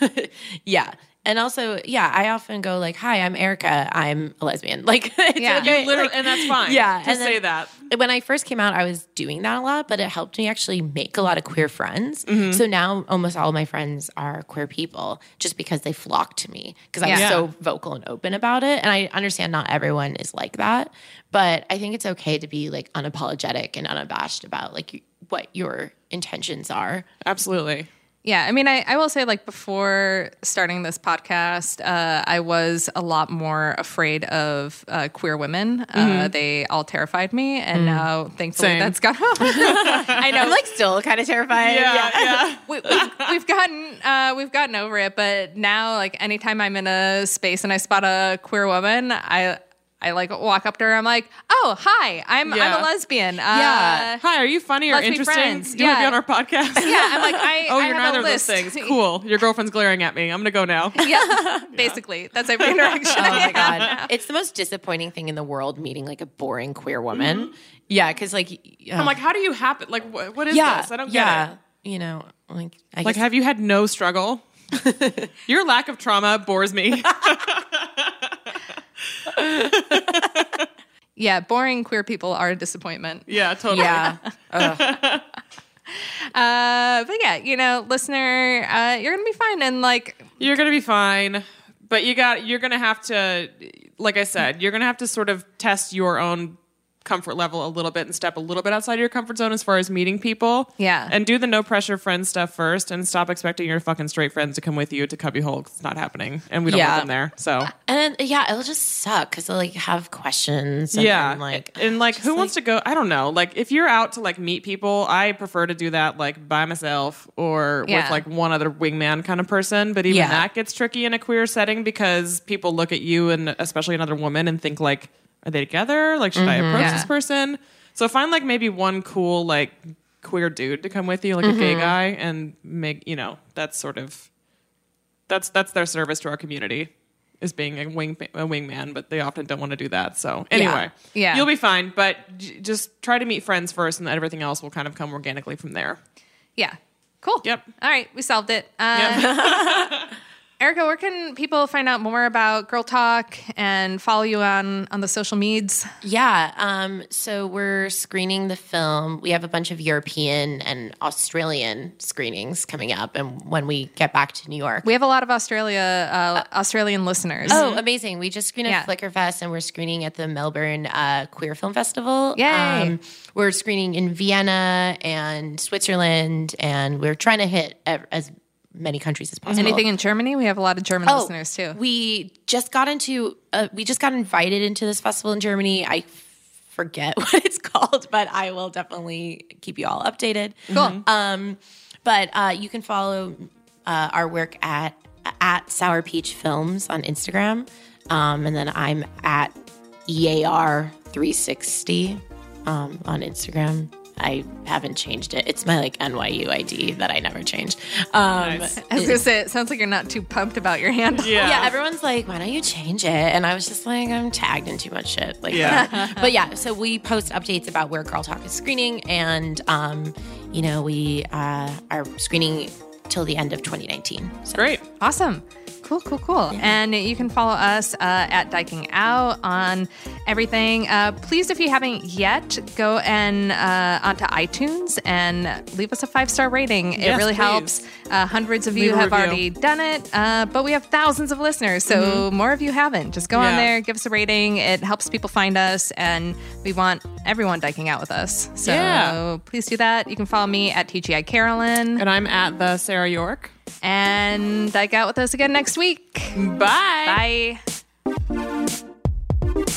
*laughs*
yeah. And also, yeah, I often go like, "Hi, I'm Erica. I'm a lesbian." *laughs* Like, it's
Yeah.
okay.
You literally,
like-
and that's fine.
Yeah,
to
and
say that.
when I first came out, I was doing that a lot, but it helped me actually make a lot of queer friends. Mm-hmm. So now almost all of my friends are queer people just because they flock to me because I was
Yeah.
so vocal and open about it. And I understand not everyone is like that, but I think it's okay to be like unapologetic and unabashed about like what your intentions are.
Absolutely.
Yeah, I mean, I, I will say, like, before starting this podcast, uh, I was a lot more afraid of uh, queer women. Uh, they all terrified me, and now, thankfully,
Same.
that's gone. *laughs* I know,
I'm like still kind of terrified.
yeah. *laughs*
we, we've, we've gotten uh, we've gotten over it, but now, like, anytime I'm in a space and I spot a queer woman, I I like walk up to her. I'm like, oh, hi, I'm I'm a lesbian. Uh,
Yeah.
Hi, are you funny or interesting?
friends.
Do you want to be on our podcast?
Yeah, I'm like, I. *laughs*
oh,
I
you're
have
neither
a
of those
list.
things. *laughs* Cool. Your girlfriend's glaring at me. I'm gonna go now. *laughs*
yeah, basically, that's every interaction.
Oh my god, it's the most disappointing thing in the world meeting like a boring queer woman. Yeah, because like
I'm like, how do you happen? Like, what, what is
yeah,
this? I don't get
yeah,
it.
You know, like I
Like,
guess,
have you had no struggle? Your lack of trauma bores me. *laughs*
Yeah, boring queer people are a disappointment.
yeah, totally.
yeah. *laughs* *laughs*
Uh, but yeah, you know, listener, uh, you're gonna be fine. And like,
You're gonna be fine, but you got. You're gonna have to, like I said, you're gonna have to sort of test your own comfort level a little bit and step a little bit outside your comfort zone as far as meeting people.
Yeah.
and do the no pressure friend stuff first, and stop expecting your fucking straight friends to come with you to cubbyhole. 'cause It's not happening, and we don't
Yeah.
want them there. So
uh, And yeah, it'll just suck because they'll like have questions. And,
yeah,
and, like
and like who wants to go? I don't know. Like if you're out to like meet people, I prefer to do that like by myself or
Yeah.
with like one other wingman kind of person. But even
Yeah.
that gets tricky in a queer setting because people look at you and especially another woman and think like, are they together? Like, should I approach
Yeah.
this person? So find like maybe one cool like queer dude to come with you, like a gay guy, and make you know that's sort of that's that's their service to our community is being a wing a wingman, but they often don't want to do that. So anyway,
Yeah.
you'll be fine. But j- just try to meet friends first, and everything else will kind of come organically from there.
yeah, cool.
Yep.
All right, we solved it. Uh, *laughs* *laughs* Erica, where can people find out more about Girl Talk and follow you on on the social meds?
Yeah. Um, so we're screening the film. We have a bunch of European and Australian screenings coming up, and when we get back to New York.
We have a lot of Australia uh, Australian listeners.
Oh, amazing. We just screened at
Yeah.
Flickerfest and we're screening at the Melbourne uh, Queer Film Festival. Um, we're screening in Vienna and Switzerland, and we're trying to hit as many countries as possible.
anything in Germany? We have a lot of German
Oh,
listeners too.
We just got into uh, we just got invited into this festival in Germany. I forget *laughs* what it's called, but I will definitely keep you all updated.
Cool.
Um, but uh, you can follow uh, our work at at Sour Peach Films on Instagram, um, and then I'm at EAR three sixty um, on Instagram. I haven't changed it. It's my like NYU ID that I never changed. Um,
Nice.
I was gonna say, it sounds like you're not too pumped about your handle.
Yeah.
yeah, everyone's like, why don't you change it? And I was just like, I'm tagged in too much shit. Like,
Yeah. *laughs*
but yeah, so we post updates about where Girl Talk is screening, and um, you know, we uh, are screening till the end of 2019. So
Great.
Awesome. Cool, cool, cool. And you can follow us uh, at Dyking Out on everything. Uh, please, if you haven't yet, go and uh, onto iTunes and leave us a five star rating. it really
please.
helps. Uh, hundreds of
Leave
you have
review.
already done it, uh, but we have thousands of listeners, so more of you haven't. Just go on there, give us a rating. It helps people find us, and we want everyone dyking out with us. So
Yeah.
please do that. You can follow me at TGI Carolyn
And I'm at the Sarah York.
And dyke out with us again next week.
Bye.
Bye.